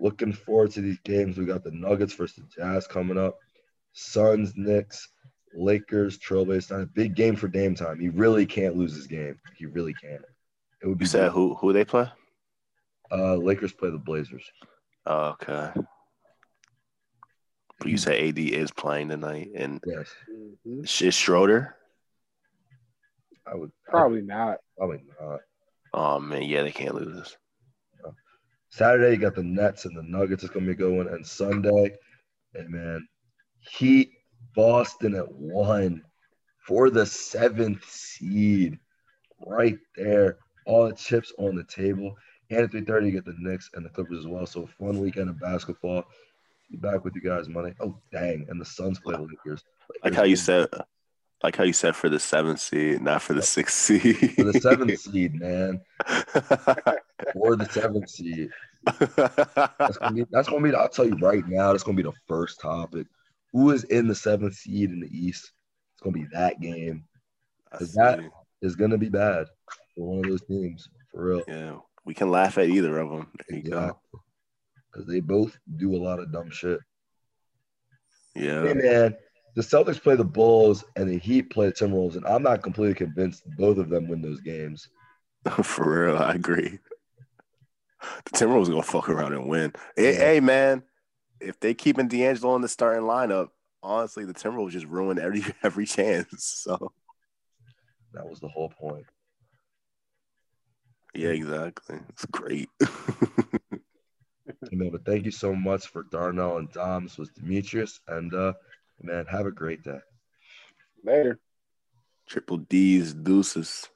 Looking forward to these games. We got the Nuggets versus the Jazz coming up. Suns, Knicks, Lakers, Trailblazers. Not a big game for Dame time. He really can't lose this game. He really can't. It would be You said who who they play? uh Lakers play the Blazers. Oh, okay. But you said AD is playing tonight, and Yes. Mhm. is Schroeder. I would Probably not. probably not. Oh man, yeah, they can't lose. This. Saturday, you got the Nets and the Nuggets. It's gonna be a good one. And Sunday, hey man, Heat Boston at one for the seventh seed, right there. All the chips on the table. And at three thirty, you get the Knicks and the Clippers as well. So fun weekend of basketball. Be back with you guys Monday. Oh dang! And the Suns play the Lakers. Like how you said, like how you said for the seventh seed, not for the sixth seed. for the seventh seed, man. For the seventh seed. That's gonna be. That's gonna be. I'll tell you right now. That's gonna be the first topic. Who is in the seventh seed in the East? It's gonna be that game. Is that-. It's gonna be bad for one of those teams, for real. yeah, we can laugh at either of them. There you go. Because they both do a lot of dumb shit. Yeah. Hey man, the Celtics play the Bulls and the Heat play the Timberwolves, and I'm not completely convinced both of them win those games. For real, I agree. The Timberwolves gonna fuck around and win. Hey, Yeah. hey, man, if they keeping D'Angelo in the starting lineup, honestly, the Timberwolves just ruin every every chance. So That was the whole point. yeah, exactly. It's great. Man, but thank you so much for Darnell and Dom. This was Demetrius, and uh, man, have a great day. Later. Triple D's deuces.